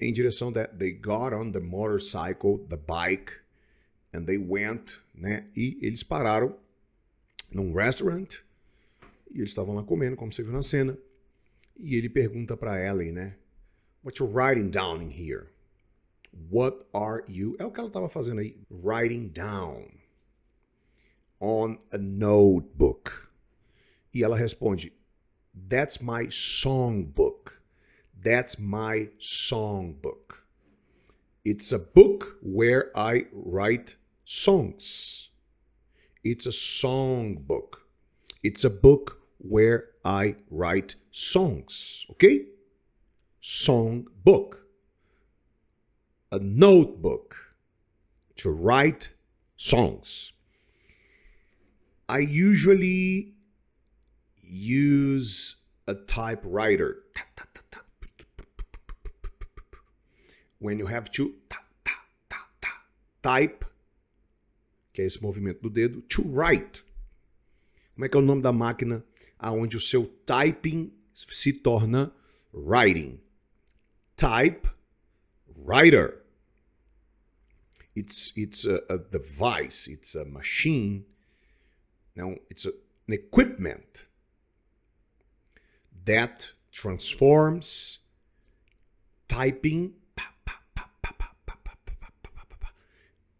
em direção da they got on the motorcycle, the bike and they went, né? E eles pararam num restaurant e eles estavam lá comendo, como você viu na cena. E ele pergunta para Ellie, né? What you writing down in here? What are you? É o que ela estava fazendo aí, writing down on a notebook. E ela responde, That's my songbook. That's my songbook. It's a book where I write songs. It's a songbook. It's a book where I write songs. Okay? Songbook. A notebook to write songs. I usually use a typewriter. When you have to type, que é esse movimento do dedo, to write. Como é que é o nome da máquina aonde o seu typing se torna writing? Type writer. It's it's a, a device, it's a machine. Now it's a, an equipment that transforms typing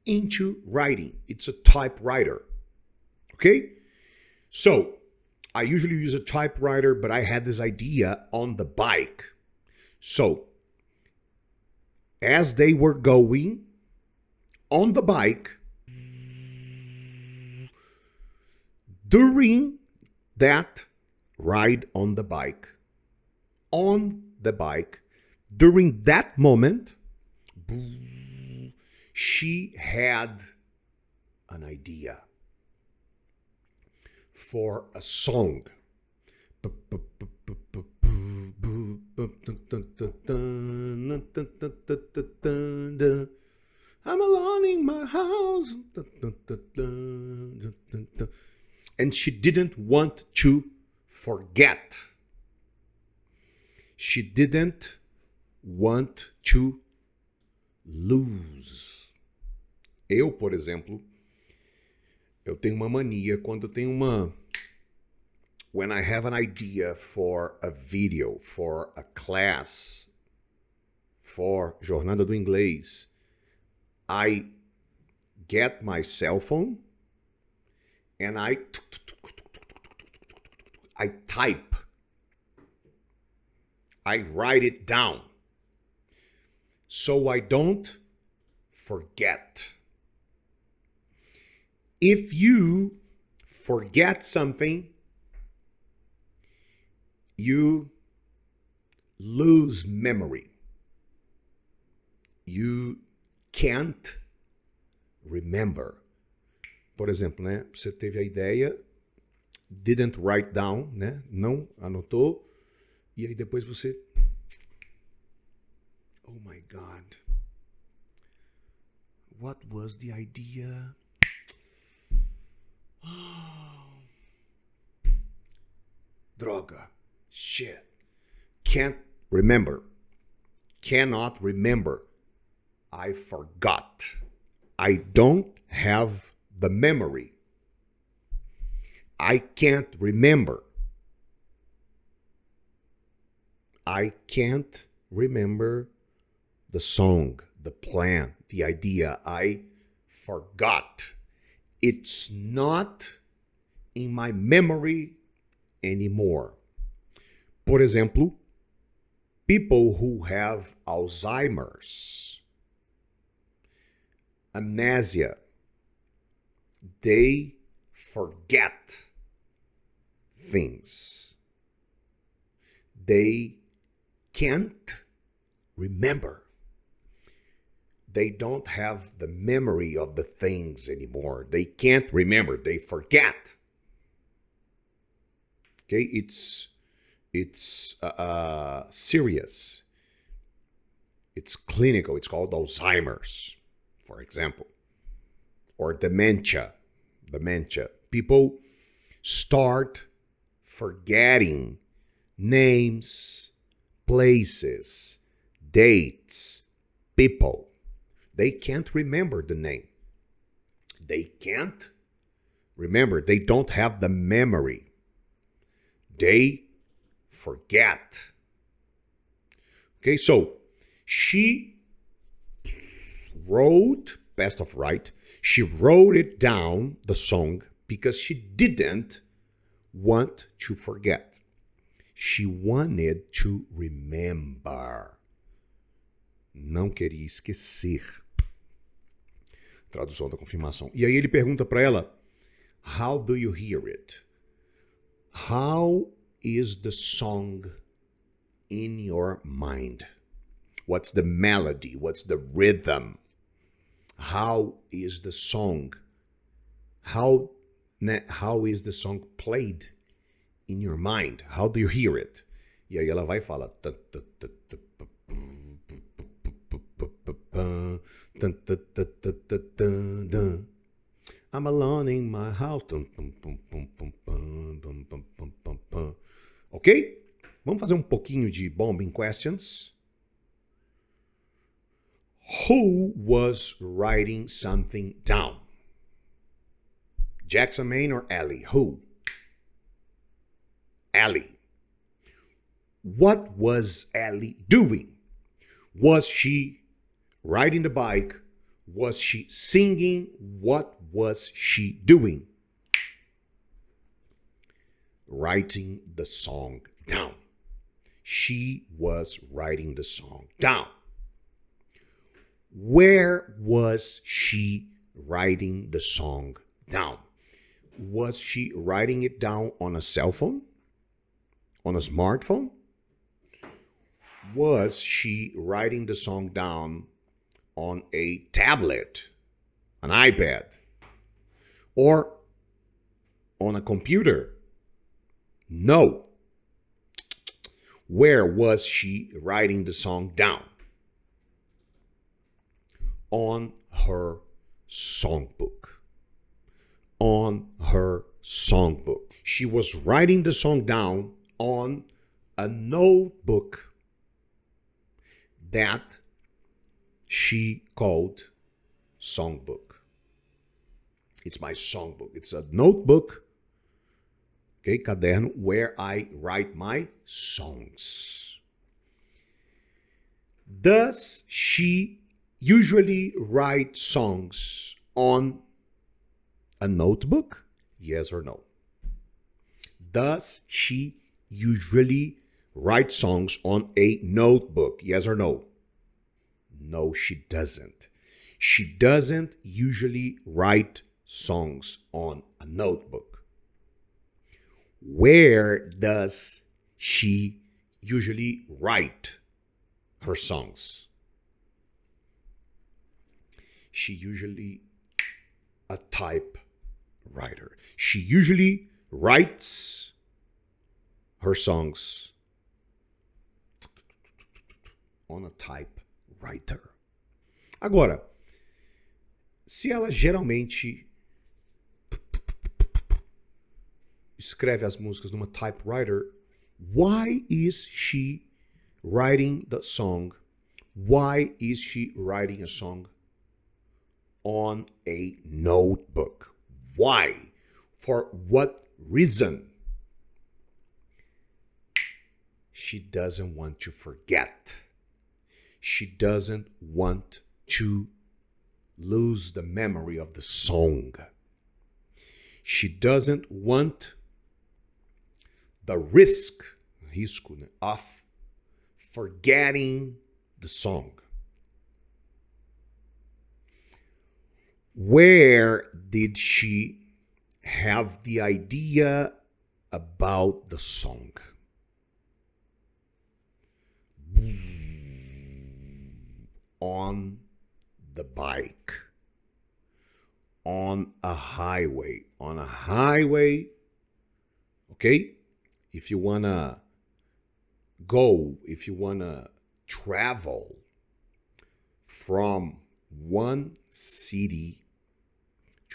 into writing. It's a typewriter. Okay? So, I usually use a typewriter, but I had this idea on the bike. So, as they were going on the bike, during that ride on the bike, on the bike, during that moment, she had an idea for a song. I'm alone in my house. And she didn't want to forget. She didn't want to lose. Eu, por exemplo, eu tenho uma mania quando eu tenho uma when I have an idea for a video, for a class, for Jornada do Inglês, I get my cell phone and I I type. I write it down so I don't forget. If you forget something, you lose memory. You can't remember. Por exemplo, né? Você teve a ideia, didn't write down, né? Não anotou, e aí depois você Oh my God. What was the idea? Droga. Shit. Can't remember. Cannot remember. I forgot. I don't have the memory. I can't remember. I can't remember the song, the plan, the idea. I forgot. It's not in my memory anymore. Por exemplo, people who have Alzheimer's, amnesia, they forget things. They can't remember. They don't have the memory of the things anymore. They can't remember. They forget. Okay, it's it's uh, uh, serious. It's clinical. It's called Alzheimer's, for example, or dementia. Dementia. People start forgetting names, places, dates, people. They can't remember the name. They can't remember. They don't have the memory. They forget. Okay, so she wrote, best of right, she wrote it down, the song, because she didn't want to forget. She wanted to remember. Não queria esquecer. Tradução da confirmação. E aí ele pergunta para ela: How do you hear it? How is the song in your mind? What's the melody? What's the rhythm? How is the song? How how is the song played in your mind? How do you hear it? E aí ela vai e fala. I'm alone in my house. Ok? Vamos fazer um pouquinho de bombing questions. Who was writing something down? Jackson Maine or Ally? Who? Ally. What was Ally doing? Was she riding the bike? Was she singing? What was she doing? Writing the song down. She was writing the song down. Where was she writing the song down? Was she writing it down on a cell phone? On a smartphone? Was she writing the song down on a tablet, an iPad, or on a computer? No. Where was she writing the song down? On her songbook. On her songbook. She was writing the song down on a notebook that she called songbook. It's my songbook. It's a notebook, okay, caderno, where I write my songs. Does she usually write songs on a notebook? Yes or no? Does she usually write songs on a notebook? Yes or no? No, she doesn't. She doesn't usually write songs on a notebook. Where does she usually write her songs? She usually a typewriter. She usually writes her songs on a typewriter. Agora, se ela geralmente escreve as músicas numa typewriter, why is she writing the song? Why is she writing a song on a notebook? Why? For what reason? She doesn't want to forget. She doesn't want to lose the memory of the song. She doesn't want the risk, risco, of forgetting the song. Where did she have the idea about the song? On the bike, on a highway, on a highway, okay? If you wanna go, if you wanna travel, from one city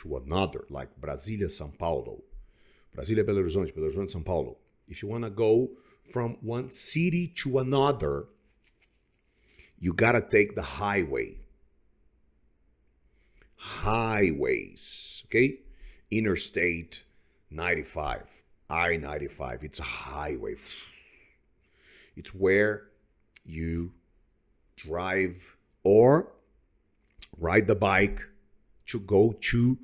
to another, like Brasilia, São Paulo, Brasilia, Belo Horizonte, Belo Horizonte, São Paulo. If you want to go from one city to another, you got to take the highway. Highways, okay? Interstate 95, I 95. It's a highway. It's where you drive or ride the bike to go to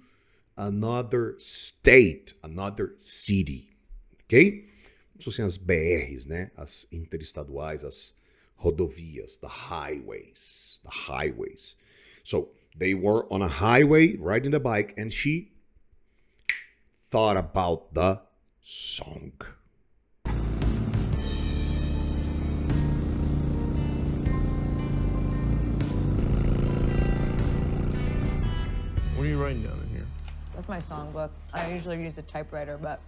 another state, another city, ok? Se fossem as BRs, né? As interestaduais, as rodovias, the highways, the highways. So they were on a highway riding the bike, and she thought about the song. Writing down in here? That's my songbook. I usually use a typewriter, but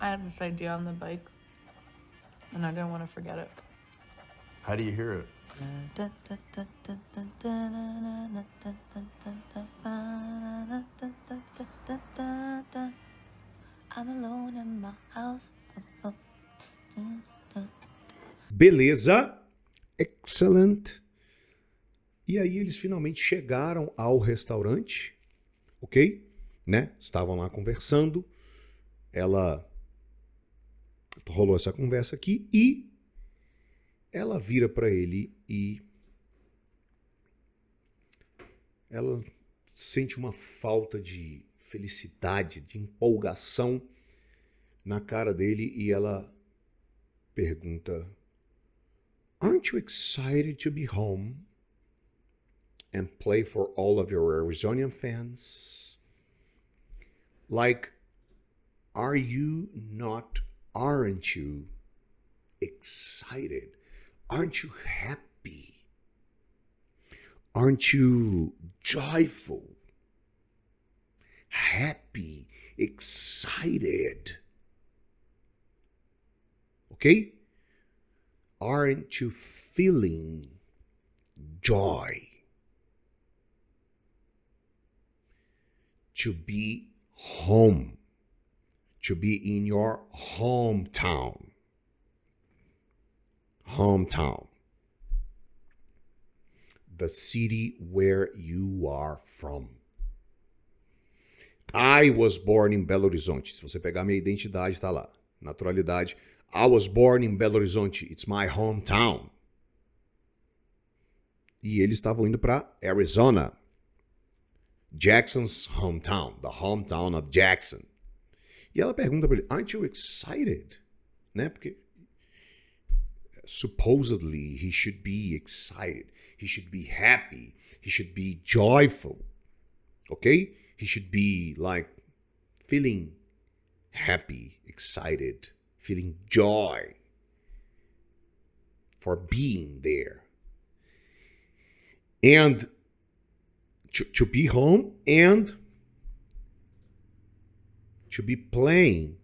I had this idea on the bike, and I didn't want to forget it. How do you hear it? I'm alone in my house. Beleza, excellent. E aí eles finalmente chegaram ao restaurante, ok? Né? Estavam lá conversando. Ela rolou essa conversa aqui e ela vira para ele e ela sente uma falta de felicidade, de empolgação na cara dele e ela pergunta: Aren't you excited to be home and play for all of your Arizonian fans? Like, are you not, aren't you excited? Aren't you happy? Aren't you joyful? Happy, excited? Okay? Aren't you feeling joy? To be home, to be in your hometown. Hometown. The city where you are from. I was born in Belo Horizonte. Se você pegar minha identidade, está lá. Naturalidade. I was born in Belo Horizonte. It's my hometown. E eles estavam indo para Arizona. Jackson's hometown. The hometown of Jackson. E ela pergunta para ele: Aren't you excited? Né? Porque supposedly he should be excited. He should be happy. He should be joyful. Okay? He should be like feeling happy, excited, feeling joy for being there. And to, to be home and to be playing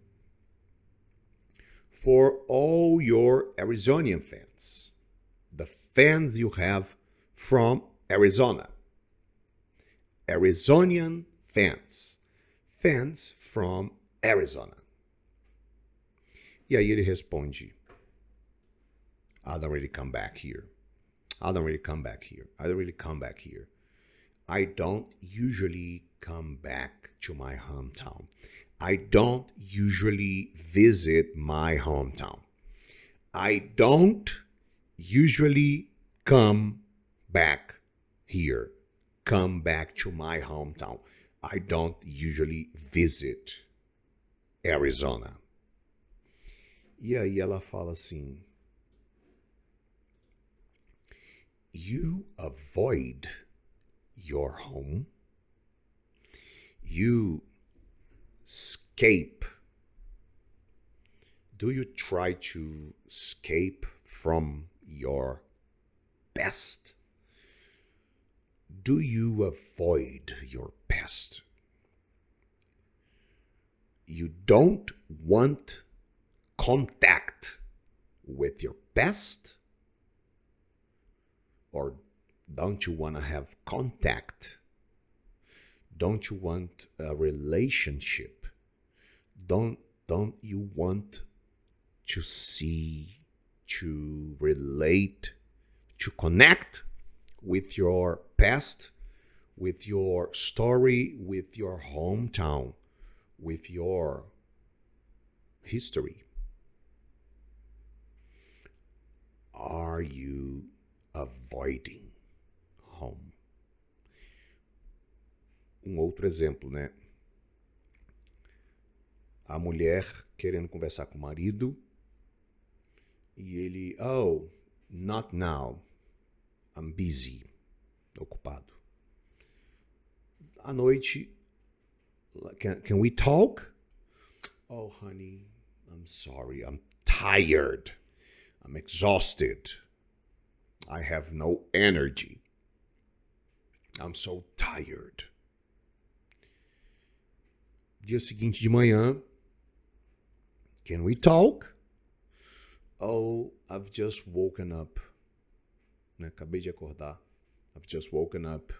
for all your Arizonian fans, the fans you have from Arizona. Arizonian fans. Fans from Arizona. E aí ele responde: I don't really come back here. I don't really come back here. I don't really come back here. I don't usually come back to my hometown. I don't usually visit my hometown. I don't usually come back here, come back to my hometown. I don't usually visit Arizona. E aí ela fala assim: You avoid your home. You escape. Do you try to escape from your best? Do you avoid your best? You don't want contact with your best? Or Don't you want to have contact? Don't you want a relationship? Don't don't you want to see, to relate, to connect with your past, with your story, with your hometown, with your history? Are you avoiding home? Um outro exemplo, né? A mulher querendo conversar com o marido e ele, oh, not now, I'm busy, ocupado. À noite, can, can we talk? Oh, honey, I'm sorry, I'm tired, I'm exhausted, I have no energy, I'm so tired. Dia seguinte de manhã, can we talk? Oh, I've just woken up. Né? Acabei de acordar. I've just woken up.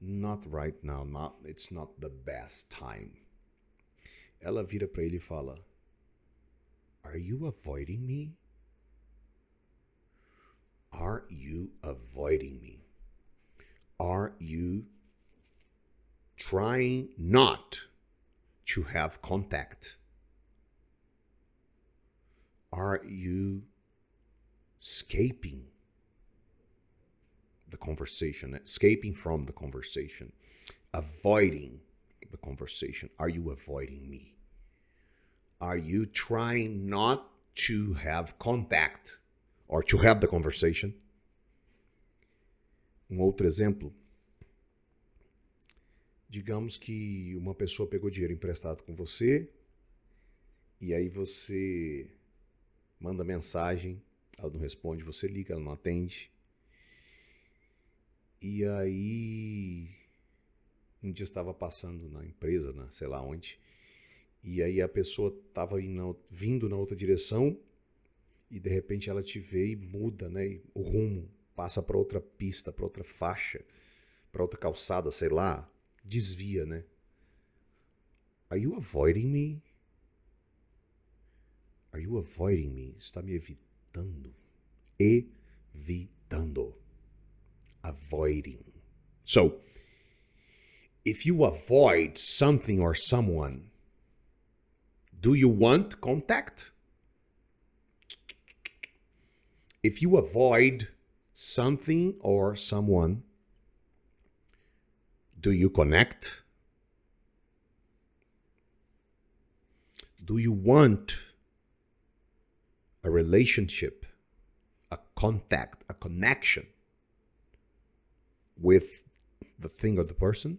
Not right now. Not, it's not the best time. Ela vira para ele e fala: Are you avoiding me? Are you avoiding me? Are you trying not to have contact? Are you escaping the conversation, escaping from the conversation, avoiding the conversation? Are you avoiding me? Are you trying not to have contact or to have the conversation? Um outro exemplo. Digamos que uma pessoa pegou dinheiro emprestado com você e aí você manda mensagem, ela não responde, você liga, ela não atende. E aí, um dia estava passando na empresa, na, sei lá onde, e aí a pessoa estava vindo na outra direção e de repente ela te vê e muda, né? O rumo passa para outra pista, para outra faixa, para outra calçada, sei lá, desvia, né? Are you avoiding me? Are you avoiding me? Está me evitando. Evitando. Avoiding. So, if you avoid something or someone, do you want contact? If you avoid something or someone, do you connect? Do you want a relationship, a contact, a connection with the thing or the person?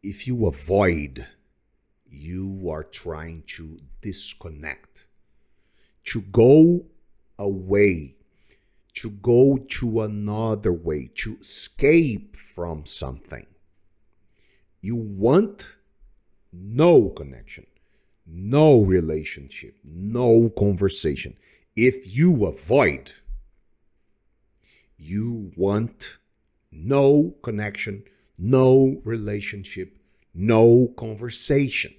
If you avoid, you are trying to disconnect, to go away, to go to another way, to escape from something. You want no connection no relationship, no conversation. If you avoid, you want no connection, no relationship, no conversation.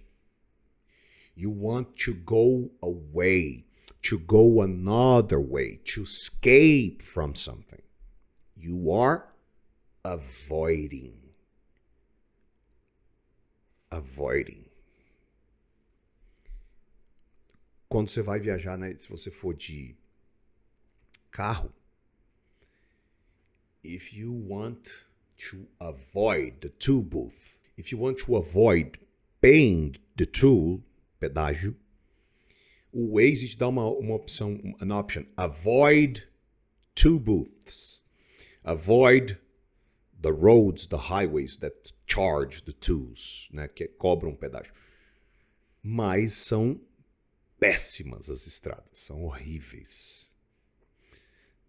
You want to go away, to go another way, to escape from something. You are avoiding. Avoiding. quando você vai viajar, né, se você for de carro, if you want to avoid the toll booth, if you want to avoid paying the toll, pedágio, o Waze te dá uma, uma opção, an option, avoid toll booths, avoid the roads, the highways that charge the tolls, né, que cobram pedágio. Mas são péssimas as estradas, são horríveis.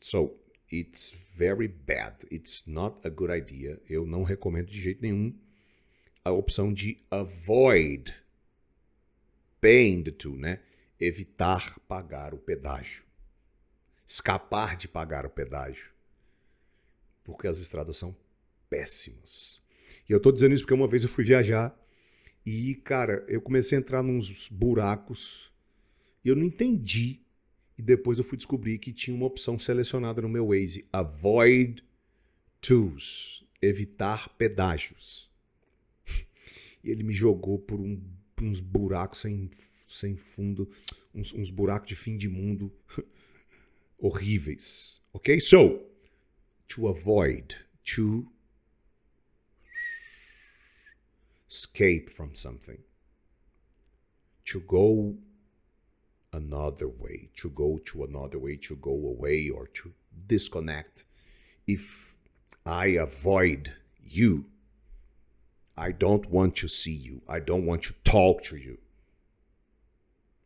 So, it's very bad. It's not a good idea. Eu não recomendo de jeito nenhum a opção de avoid paying the toll, né? Evitar pagar o pedágio. escapar de pagar o pedágio. Porque as estradas são péssimas. E eu tô dizendo isso porque uma vez eu fui viajar e, cara, eu comecei a entrar nos buracos e eu não entendi. E depois eu fui descobrir que tinha uma opção selecionada no meu Waze: Avoid Tools evitar pedágios. E ele me jogou por, um, por uns buracos sem, sem fundo, uns, uns buracos de fim de mundo horríveis. Ok? So, to avoid, to escape from something, to go another way, to go to another way, to go away or to disconnect. If I avoid you, I don't want to see you, I don't want to talk to you.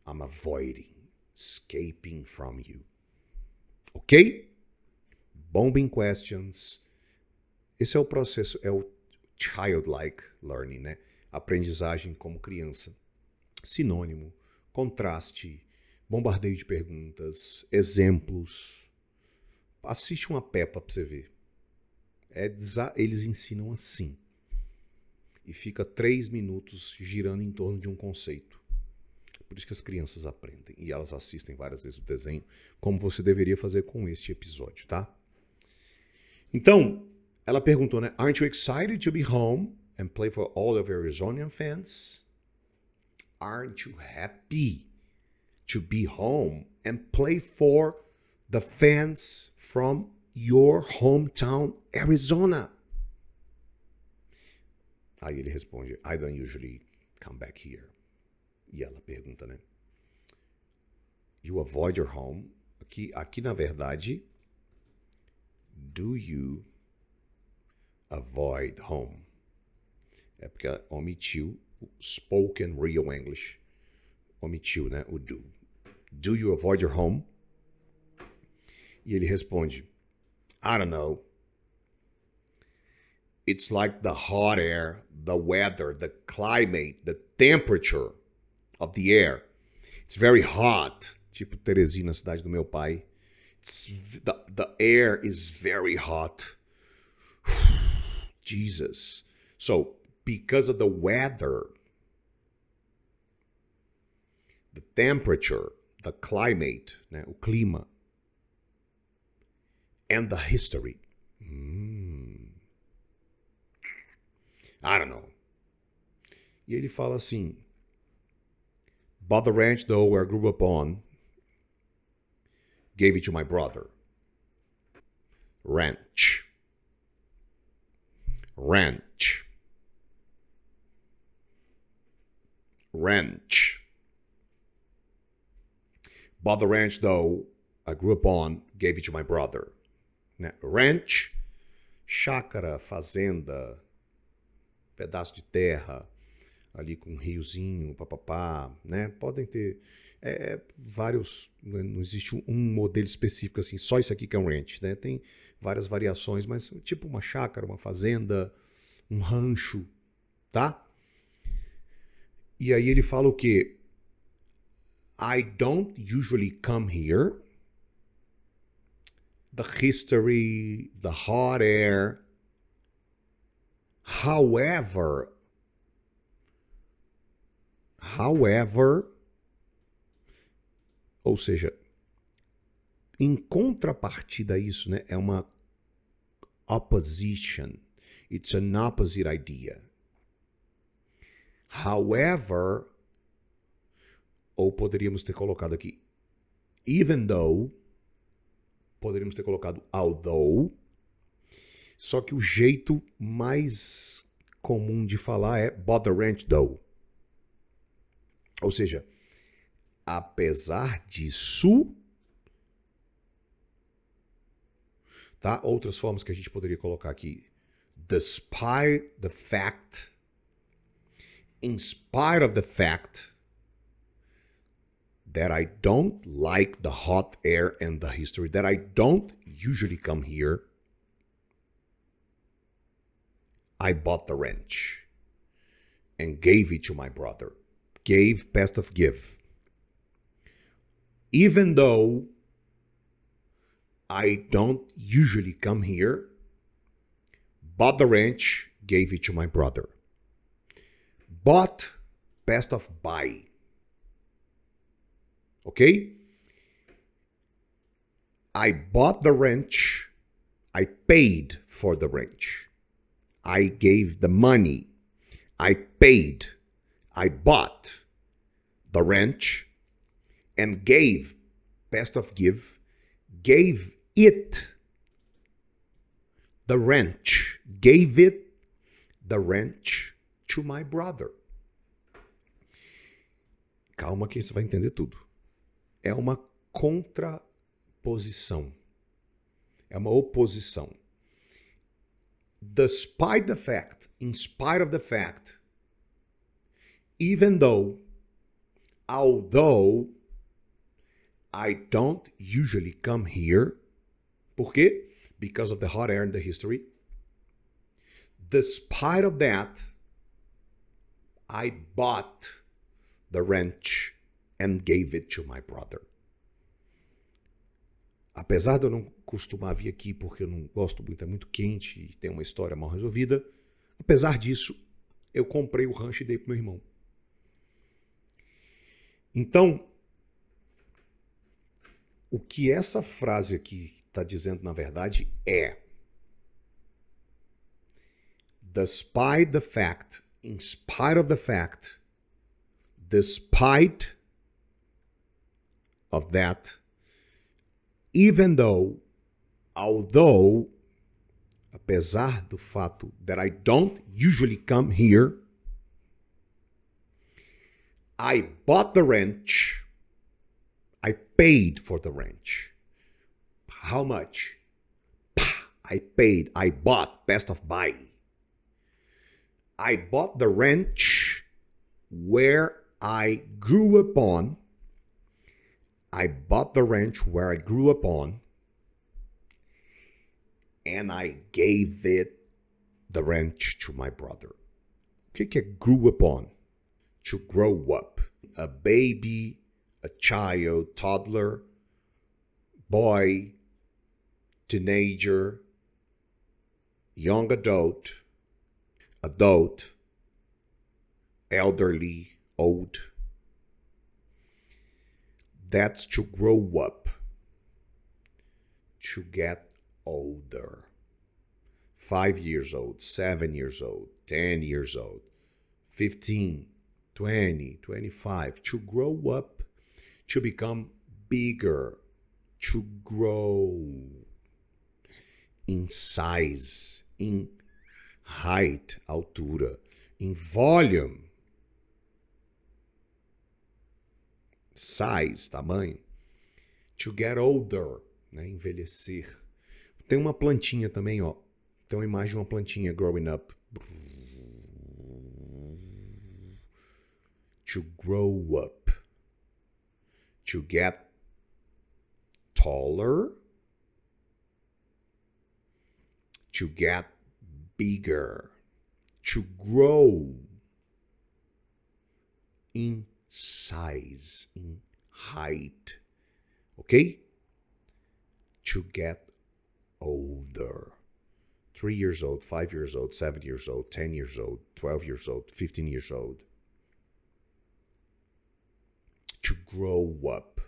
I'm avoiding, escaping from you. Ok? Bombing questions. Esse é o processo, é o childlike learning, né? Aprendizagem como criança. Sinônimo, contraste, bombardeio de perguntas, exemplos. Assiste uma Peppa para você ver. É eles ensinam assim. E fica três minutos girando em torno de um conceito. Por isso que as crianças aprendem. E elas assistem várias vezes o desenho, como você deveria fazer com este episódio, tá? Então, ela perguntou, né? Aren't you excited to be home and play for all of Arizonian fans? Aren't you happy to be home and play for the fans from your hometown, Arizona? Aí ele responde, I don't usually come back here. E ela pergunta, né? You avoid your home. Aqui, aqui na verdade, do you avoid home? É porque omitiu o spoken real English. Omitiu, né? O do. Do you avoid your home? E ele responde, I don't know. It's like the hot air, the weather, the climate, the temperature of the air. It's very hot. Tipo Teresina, cidade do meu pai. The, the air is very hot. Jesus. So, because of the weather, the temperature, the climate, né, o clima, and the history. Hmm. I don't know. E ele fala assim: But the ranch, though, where I grew up on, gave it to my brother. Ranch. Ranch. Ranch. Bought the ranch, though, I grew up on, gave it to my brother. Ranch, chácara, fazenda, pedaço de terra, ali com um riozinho, papapá, né? Podem ter é, vários, né? não existe um modelo específico assim, só isso aqui que é um ranch, né? Tem várias variações, mas tipo uma chácara, uma fazenda, um rancho, tá? E aí ele fala o quê? I don't usually come here. The history, the hot air. However, however, ou seja, em contrapartida a isso, né, é uma opposition. It's an opposite idea. However, ou poderíamos ter colocado aqui, even though, poderíamos ter colocado although, só que o jeito mais comum de falar é but the ranch though. Ou seja, apesar disso, tá? Outras formas que a gente poderia colocar aqui. Despite the fact, in spite of the fact that I don't like the hot air and the history, that I don't usually come here, I bought the ranch and gave it to my brother. Gave, best of give. Even though I don't usually come here. Bought the ranch, gave it to my brother. Bought, best of buy. Okay? I bought the ranch. I paid for the ranch. I gave the money. I paid. I bought the ranch and gave, best of give, gave it the ranch, gave it the ranch to my brother. Calma que você vai entender tudo. É uma contraposição. É uma oposição. Despite the fact, in spite of the fact, even though, although I don't usually come here. Por quê? Because of the hot air and the history. Despite of that, I bought the ranch and gave it to my brother. Apesar de eu não costumar vir aqui porque eu não gosto muito, é muito quente e tem uma história mal resolvida, apesar disso, eu comprei o rancho e dei pro meu irmão. Então, o que essa frase aqui está dizendo, na verdade, é: Despite the fact, in spite of the fact, despite of that, even though, although, apesar do fato that I don't usually come here, I bought the ranch I paid for the ranch. How much? I paid, I bought, best of buy. I bought the ranch where I grew up on. I bought the ranch where I grew up on. And I gave it the ranch to my brother. O que, que é grew up on? To grow up. A baby a child, toddler, boy, teenager, young adult, adult, elderly, old. That's to grow up, to get older. Five years old, seven years old, 10 years old, 15, 20, 25, to grow up to become bigger, to grow in size, in height, altura, in volume, size, tamanho, to get older, né, envelhecer. Tem uma plantinha também, ó. Tem uma imagem de uma plantinha growing up. To grow up to get taller, to get bigger, to grow in size, in height. Okay? To get older. Three years old, five years old, seven years old, 10 years old, 12 years old, 15 years old. To grow up.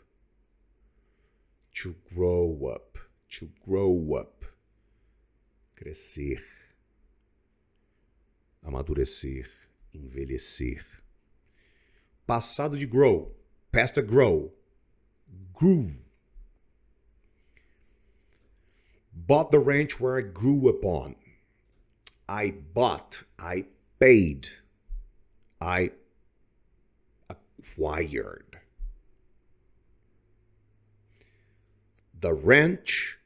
To grow up. To grow up. Crescer. Amadurecer. Envelhecer. Passado de grow. Past grow. Grew. Bought the ranch where I grew upon. I bought. I paid. I acquired. The ranch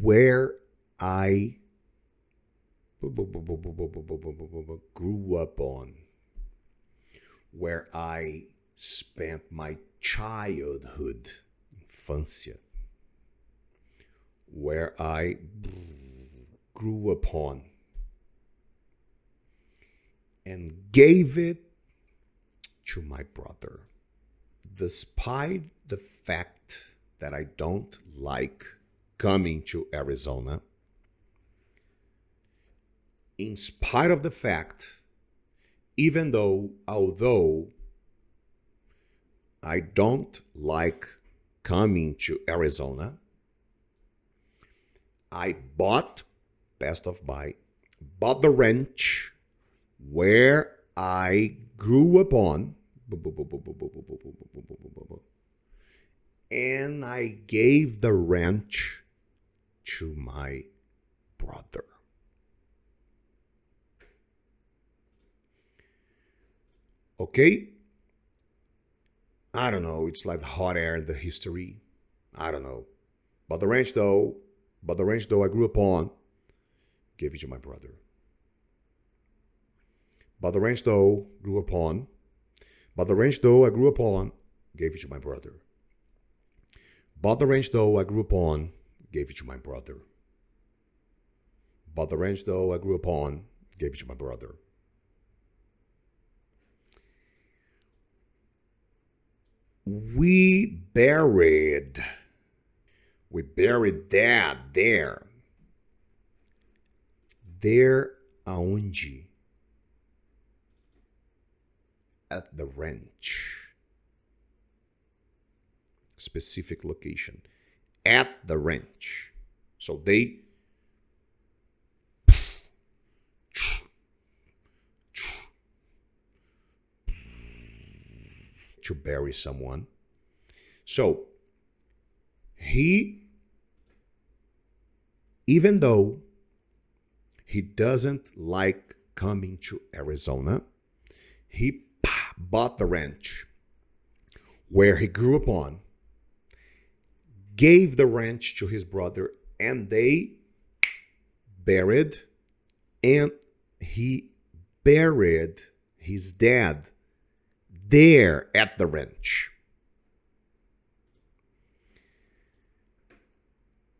where I grew up on, where I spent my childhood, infância, where I grew upon, and gave it to my brother, despite the fact that I don't like coming to Arizona, in spite of the fact, even though, although I don't like coming to Arizona, I bought, best of buy, bought the ranch where I grew up on. And I gave the ranch to my brother. Okay? I don't know. It's like hot air in the history. I don't know. But the ranch, though, but the ranch, though, I grew up on, gave it to my brother. But the ranch, though, grew upon, but the ranch, though, I grew upon, gave it to my brother. But the ranch, though, I grew upon, gave it to my brother. But the ranch, though, I grew upon, gave it to my brother. We buried, we buried dad there. There aonde? At the ranch. Specific location. At the ranch. So they to bury someone. So he, even though he doesn't like coming to Arizona, he bought the ranch where he grew up on, gave the ranch to his brother, and they buried, and he buried his dad there at the ranch.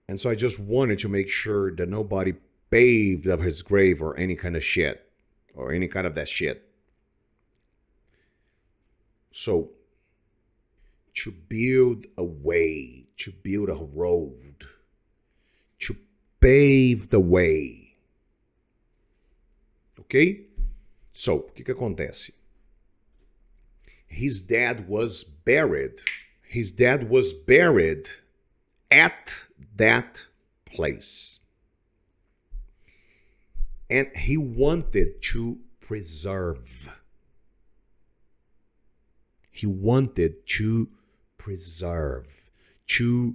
And so I just wanted to make sure that nobody paved up his grave or any kind of shit or any kind of that shit. So to build a way, to build a road, to pave the way. Ok? So, o que, que acontece? His dad was buried. His dad was buried at that place. And he wanted to preserve. He wanted to preserve, to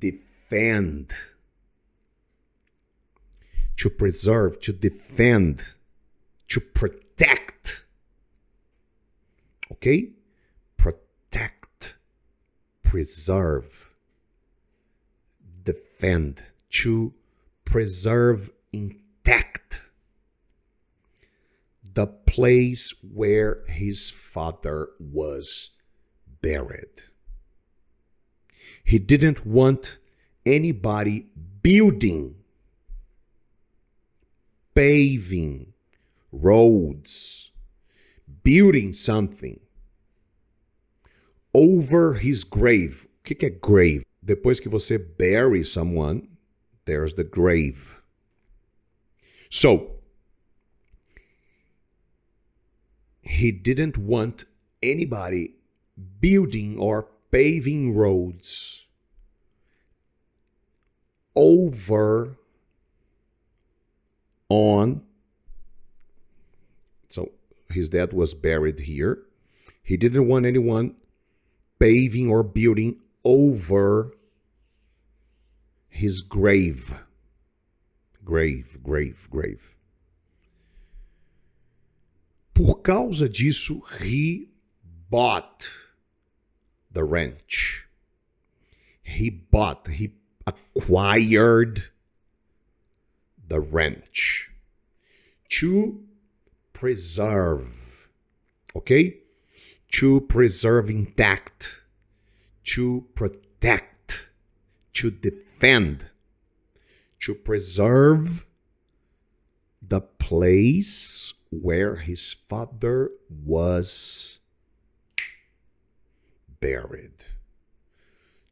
defend, to preserve, to defend, to protect. Okay? Protect, preserve, defend, to preserve intact the place where his father was buried. He didn't want anybody building, paving roads, building something over his grave. O que é grave? Depois que você bury someone, there's the grave. So, he didn't want anybody building or paving roads over on so his dad was buried here. He didn't want anyone paving or building over his grave. Grave grave grave. Por causa disso, he bought the ranch. He bought, he acquired the ranch to preserve, okay? To preserve intact, to protect, to defend, to preserve the place where his father was buried,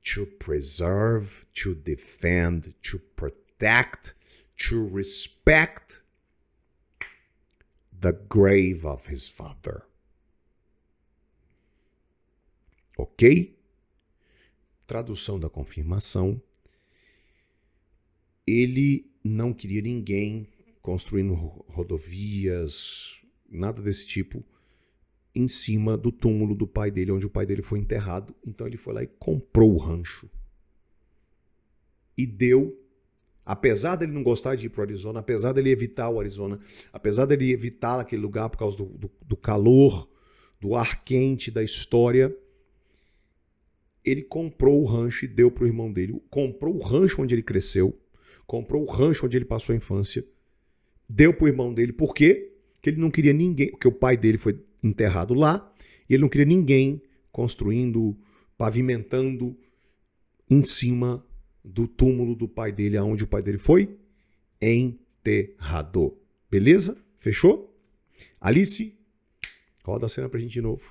to preserve, to defend, to protect, to respect the grave of his father. Ok? Tradução da confirmação. Ele não queria ninguém construindo rodovias, nada desse tipo, em cima do túmulo do pai dele, onde o pai dele foi enterrado. Então ele foi lá e comprou o rancho. E deu, apesar dele não gostar de ir para o Arizona, apesar dele evitar o Arizona, apesar dele evitar aquele lugar por causa do, do, do calor, do ar quente da história, ele comprou o rancho e deu para o irmão dele. Comprou o rancho onde ele cresceu, comprou o rancho onde ele passou a infância, deu para o irmão dele. Por quê? Porque ele não queria ninguém, porque o pai dele foi enterrado lá e ele não queria ninguém construindo, pavimentando em cima do túmulo do pai dele, aonde o pai dele foi enterrado. Beleza? Fechou? Alice, roda a cena pra gente de novo.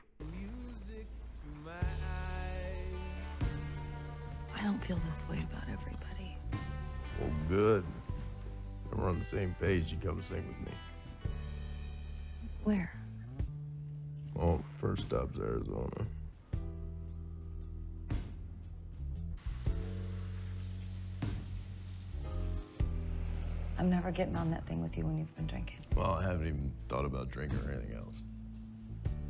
I don't feel this way about everybody. Well, good. We're on the same page. You come sing with me. Where? Well, first stop's Arizona. I'm never getting on that thing with you when you've been drinking. Well, I haven't even thought about drinking or anything else.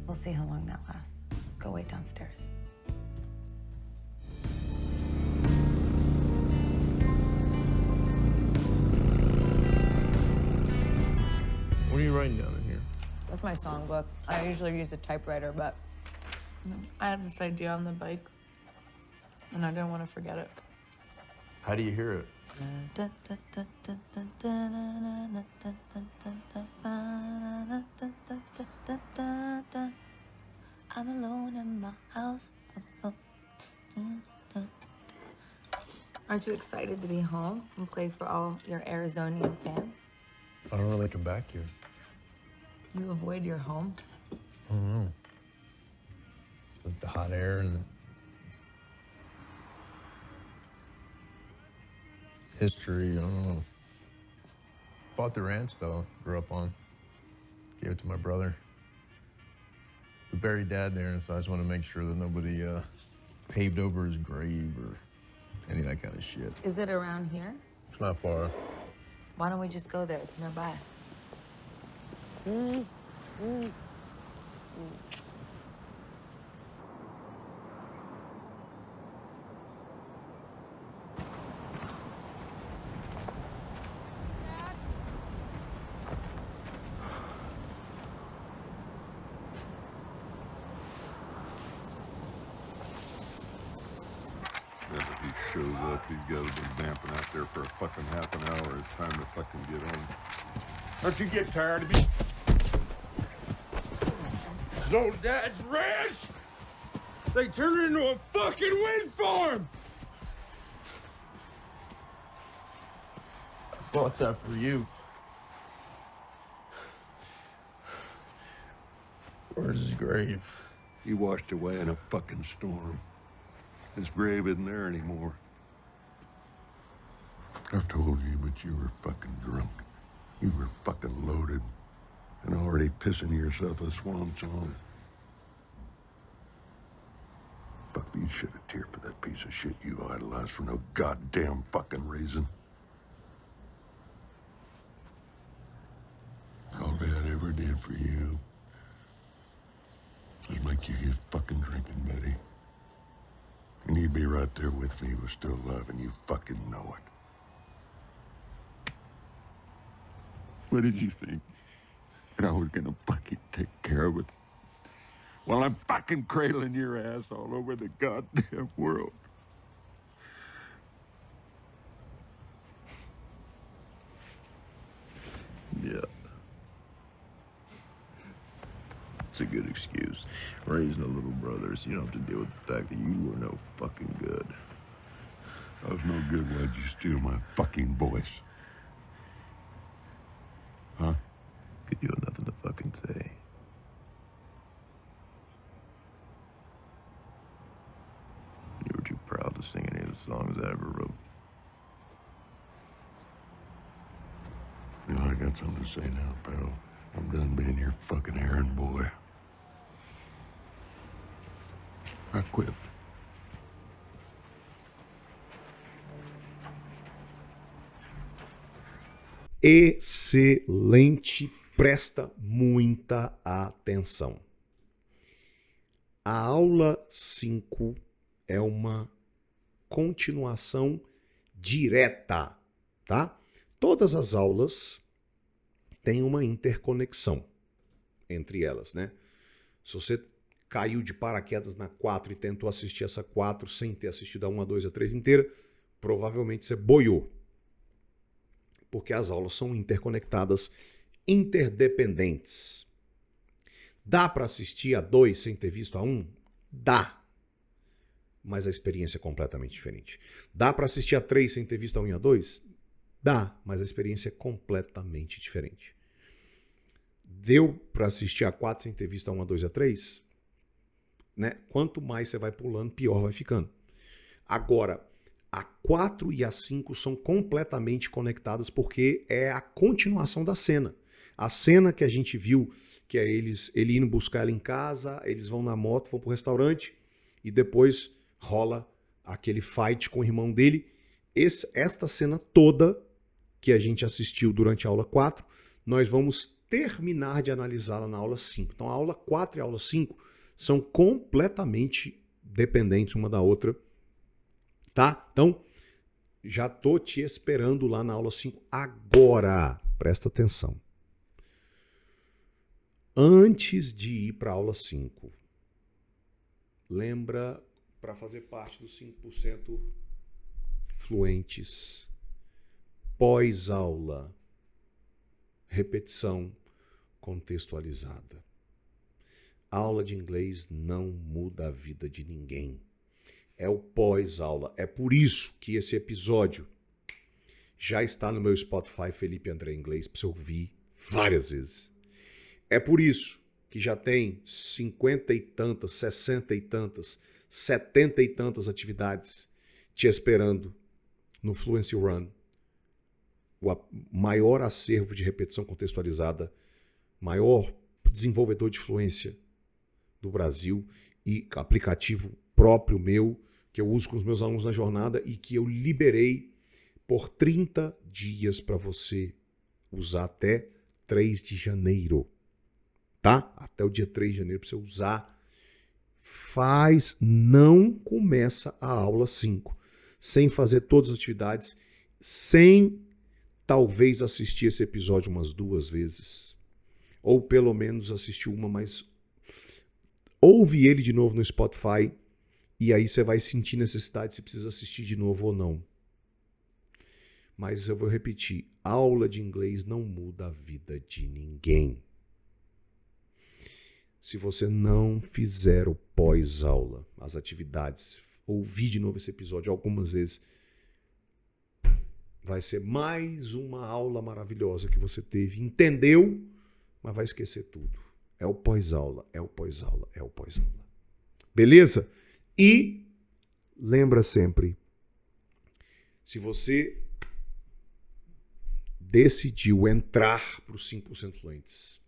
We'll see how long that lasts. Go wait downstairs. What are you writing down in here? That's my songbook. I usually use a typewriter, but I had this idea on the bike, and I didn't want to forget it. How do you hear it? I'm alone in my house. Aren't you excited to be home and play for all your Arizonian fans? I don't really come back here. You avoid your home? I don't know. It's like the hot air and history. I don't know. Bought the ranch though. Grew up on. Gave it to my brother. We buried dad there, and so I just want to make sure that nobody uh, paved over his grave or any of that kind of shit. Is it around here? It's not far. Why don't we just go there? It's nearby. He shows up, he's got to be vamping out there for a fucking half an hour. It's time to fucking get home. Don't you get tired of me? So Dad's ranch, they turned it into a fucking wind farm. I bought that for you. Where's his grave? He washed away in a fucking storm. His grave isn't there anymore. I've told you, but you were fucking drunk. You were fucking loaded and already pissing yourself a swan song. Fuck, you shed a tear for that piece of shit you idolized for no goddamn fucking reason. All Dad ever did for you was make you his fucking drinking buddy. And he'd be right there with me with still love, and you fucking know it. What did you think? That I was gonna fucking take care of it? While I'm fucking cradling your ass all over the goddamn world. Yeah. It's a good excuse. Raising a little brother so you don't have to deal with the fact that you were no fucking good. I was no good. Why'd you steal my fucking voice? Huh? Cause you songs I ever wrote. You know, I got something to say now, pal. I'm done being your fucking errand boy. I quit. Excelente, presta muita atenção. A aula 5 é uma continuação direta, tá? Todas as aulas têm uma interconexão entre elas, né? Se você caiu de paraquedas na 4 e tentou assistir essa 4 sem ter assistido a 1, a 2, a 3 inteira, provavelmente você boiou. Porque as aulas são interconectadas, interdependentes. Dá para assistir a 2 sem ter visto a 1? Dá. Mas a experiência é completamente diferente. Dá para assistir a 3 sem ter visto a 1 e a 2? Dá, mas a experiência é completamente diferente. Deu para assistir a 4 sem ter visto a 1, a 2 e a 3? Né? Quanto mais você vai pulando, pior vai ficando. Agora, a 4 e a 5 são completamente conectadas porque é a continuação da cena. A cena que a gente viu, que é eles ele indo buscar ela em casa, eles vão na moto, vão pro restaurante e depois rola aquele fight com o irmão dele. Esse, esta cena toda que a gente assistiu durante a aula 4, nós vamos terminar de analisá-la na aula 5. Então, a aula 4 e a aula 5 são completamente dependentes uma da outra, tá? Então, já tô te esperando lá na aula 5 agora. Presta atenção. Antes de ir para a aula 5, lembra para fazer parte dos 5% fluentes pós-aula, repetição contextualizada. Aula de inglês não muda a vida de ninguém. É o pós-aula. É por isso que esse episódio já está no meu Spotify Felipe André Inglês para você ouvir várias vezes. É por isso que já tem cinquenta e tantas, sessenta e tantas, setenta e tantas atividades te esperando no Fluency Run o maior acervo de repetição contextualizada, maior desenvolvedor de fluência do Brasil e aplicativo próprio meu, que eu uso com os meus alunos na jornada e que eu liberei por 30 dias para você usar até 3 de janeiro. Tá? Até o dia 3 de janeiro para você usar. Faz, não começa a aula 5 sem fazer todas as atividades, sem talvez assistir esse episódio umas duas vezes. Ou pelo menos assistir uma, mas ouve ele de novo no Spotify e aí você vai sentir necessidade se precisa assistir de novo ou não. Mas eu vou repetir: aula de inglês não muda a vida de ninguém. Se você não fizer o pós-aula, as atividades, ouvir de novo esse episódio algumas vezes, Vai ser mais uma aula maravilhosa que você teve. Entendeu, mas vai esquecer tudo. É o pós-aula, é o pós-aula, é o pós-aula. Beleza? E lembra sempre: se você decidiu entrar para os 5% fluentes,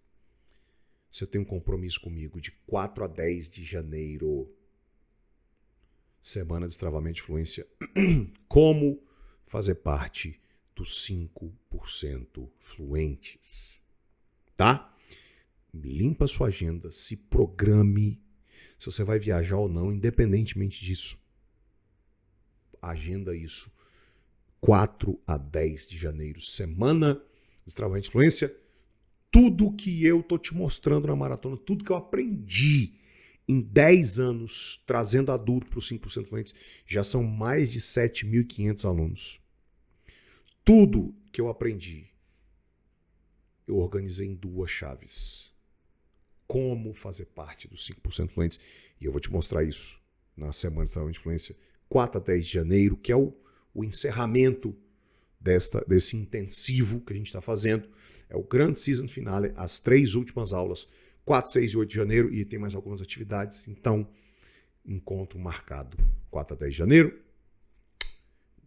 você tem um compromisso comigo de 4 a 10 de janeiro. Semana de Destravamento de Fluência. Como fazer parte dos 5% fluentes. Tá? Limpa sua agenda, se programe se você vai viajar ou não, independentemente disso. Agenda isso. 4 a 10 de janeiro, semana de trabalho de influência. Tudo que eu tô te mostrando na maratona, tudo que eu aprendi em 10 anos trazendo adulto para os 5% fluentes, já são mais de 7.500 alunos. Tudo que eu aprendi, eu organizei em duas chaves. Como fazer parte dos 5% fluentes. E eu vou te mostrar isso na Semana de Trabalho de Influência, 4 a 10 de janeiro, que é o, o encerramento desta, desse intensivo que a gente está fazendo. É o grande season finale, as três últimas aulas, 4, 6 e 8 de janeiro, e tem mais algumas atividades. Então, encontro marcado 4 a 10 de janeiro,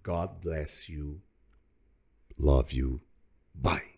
God bless you. Love you. Bye.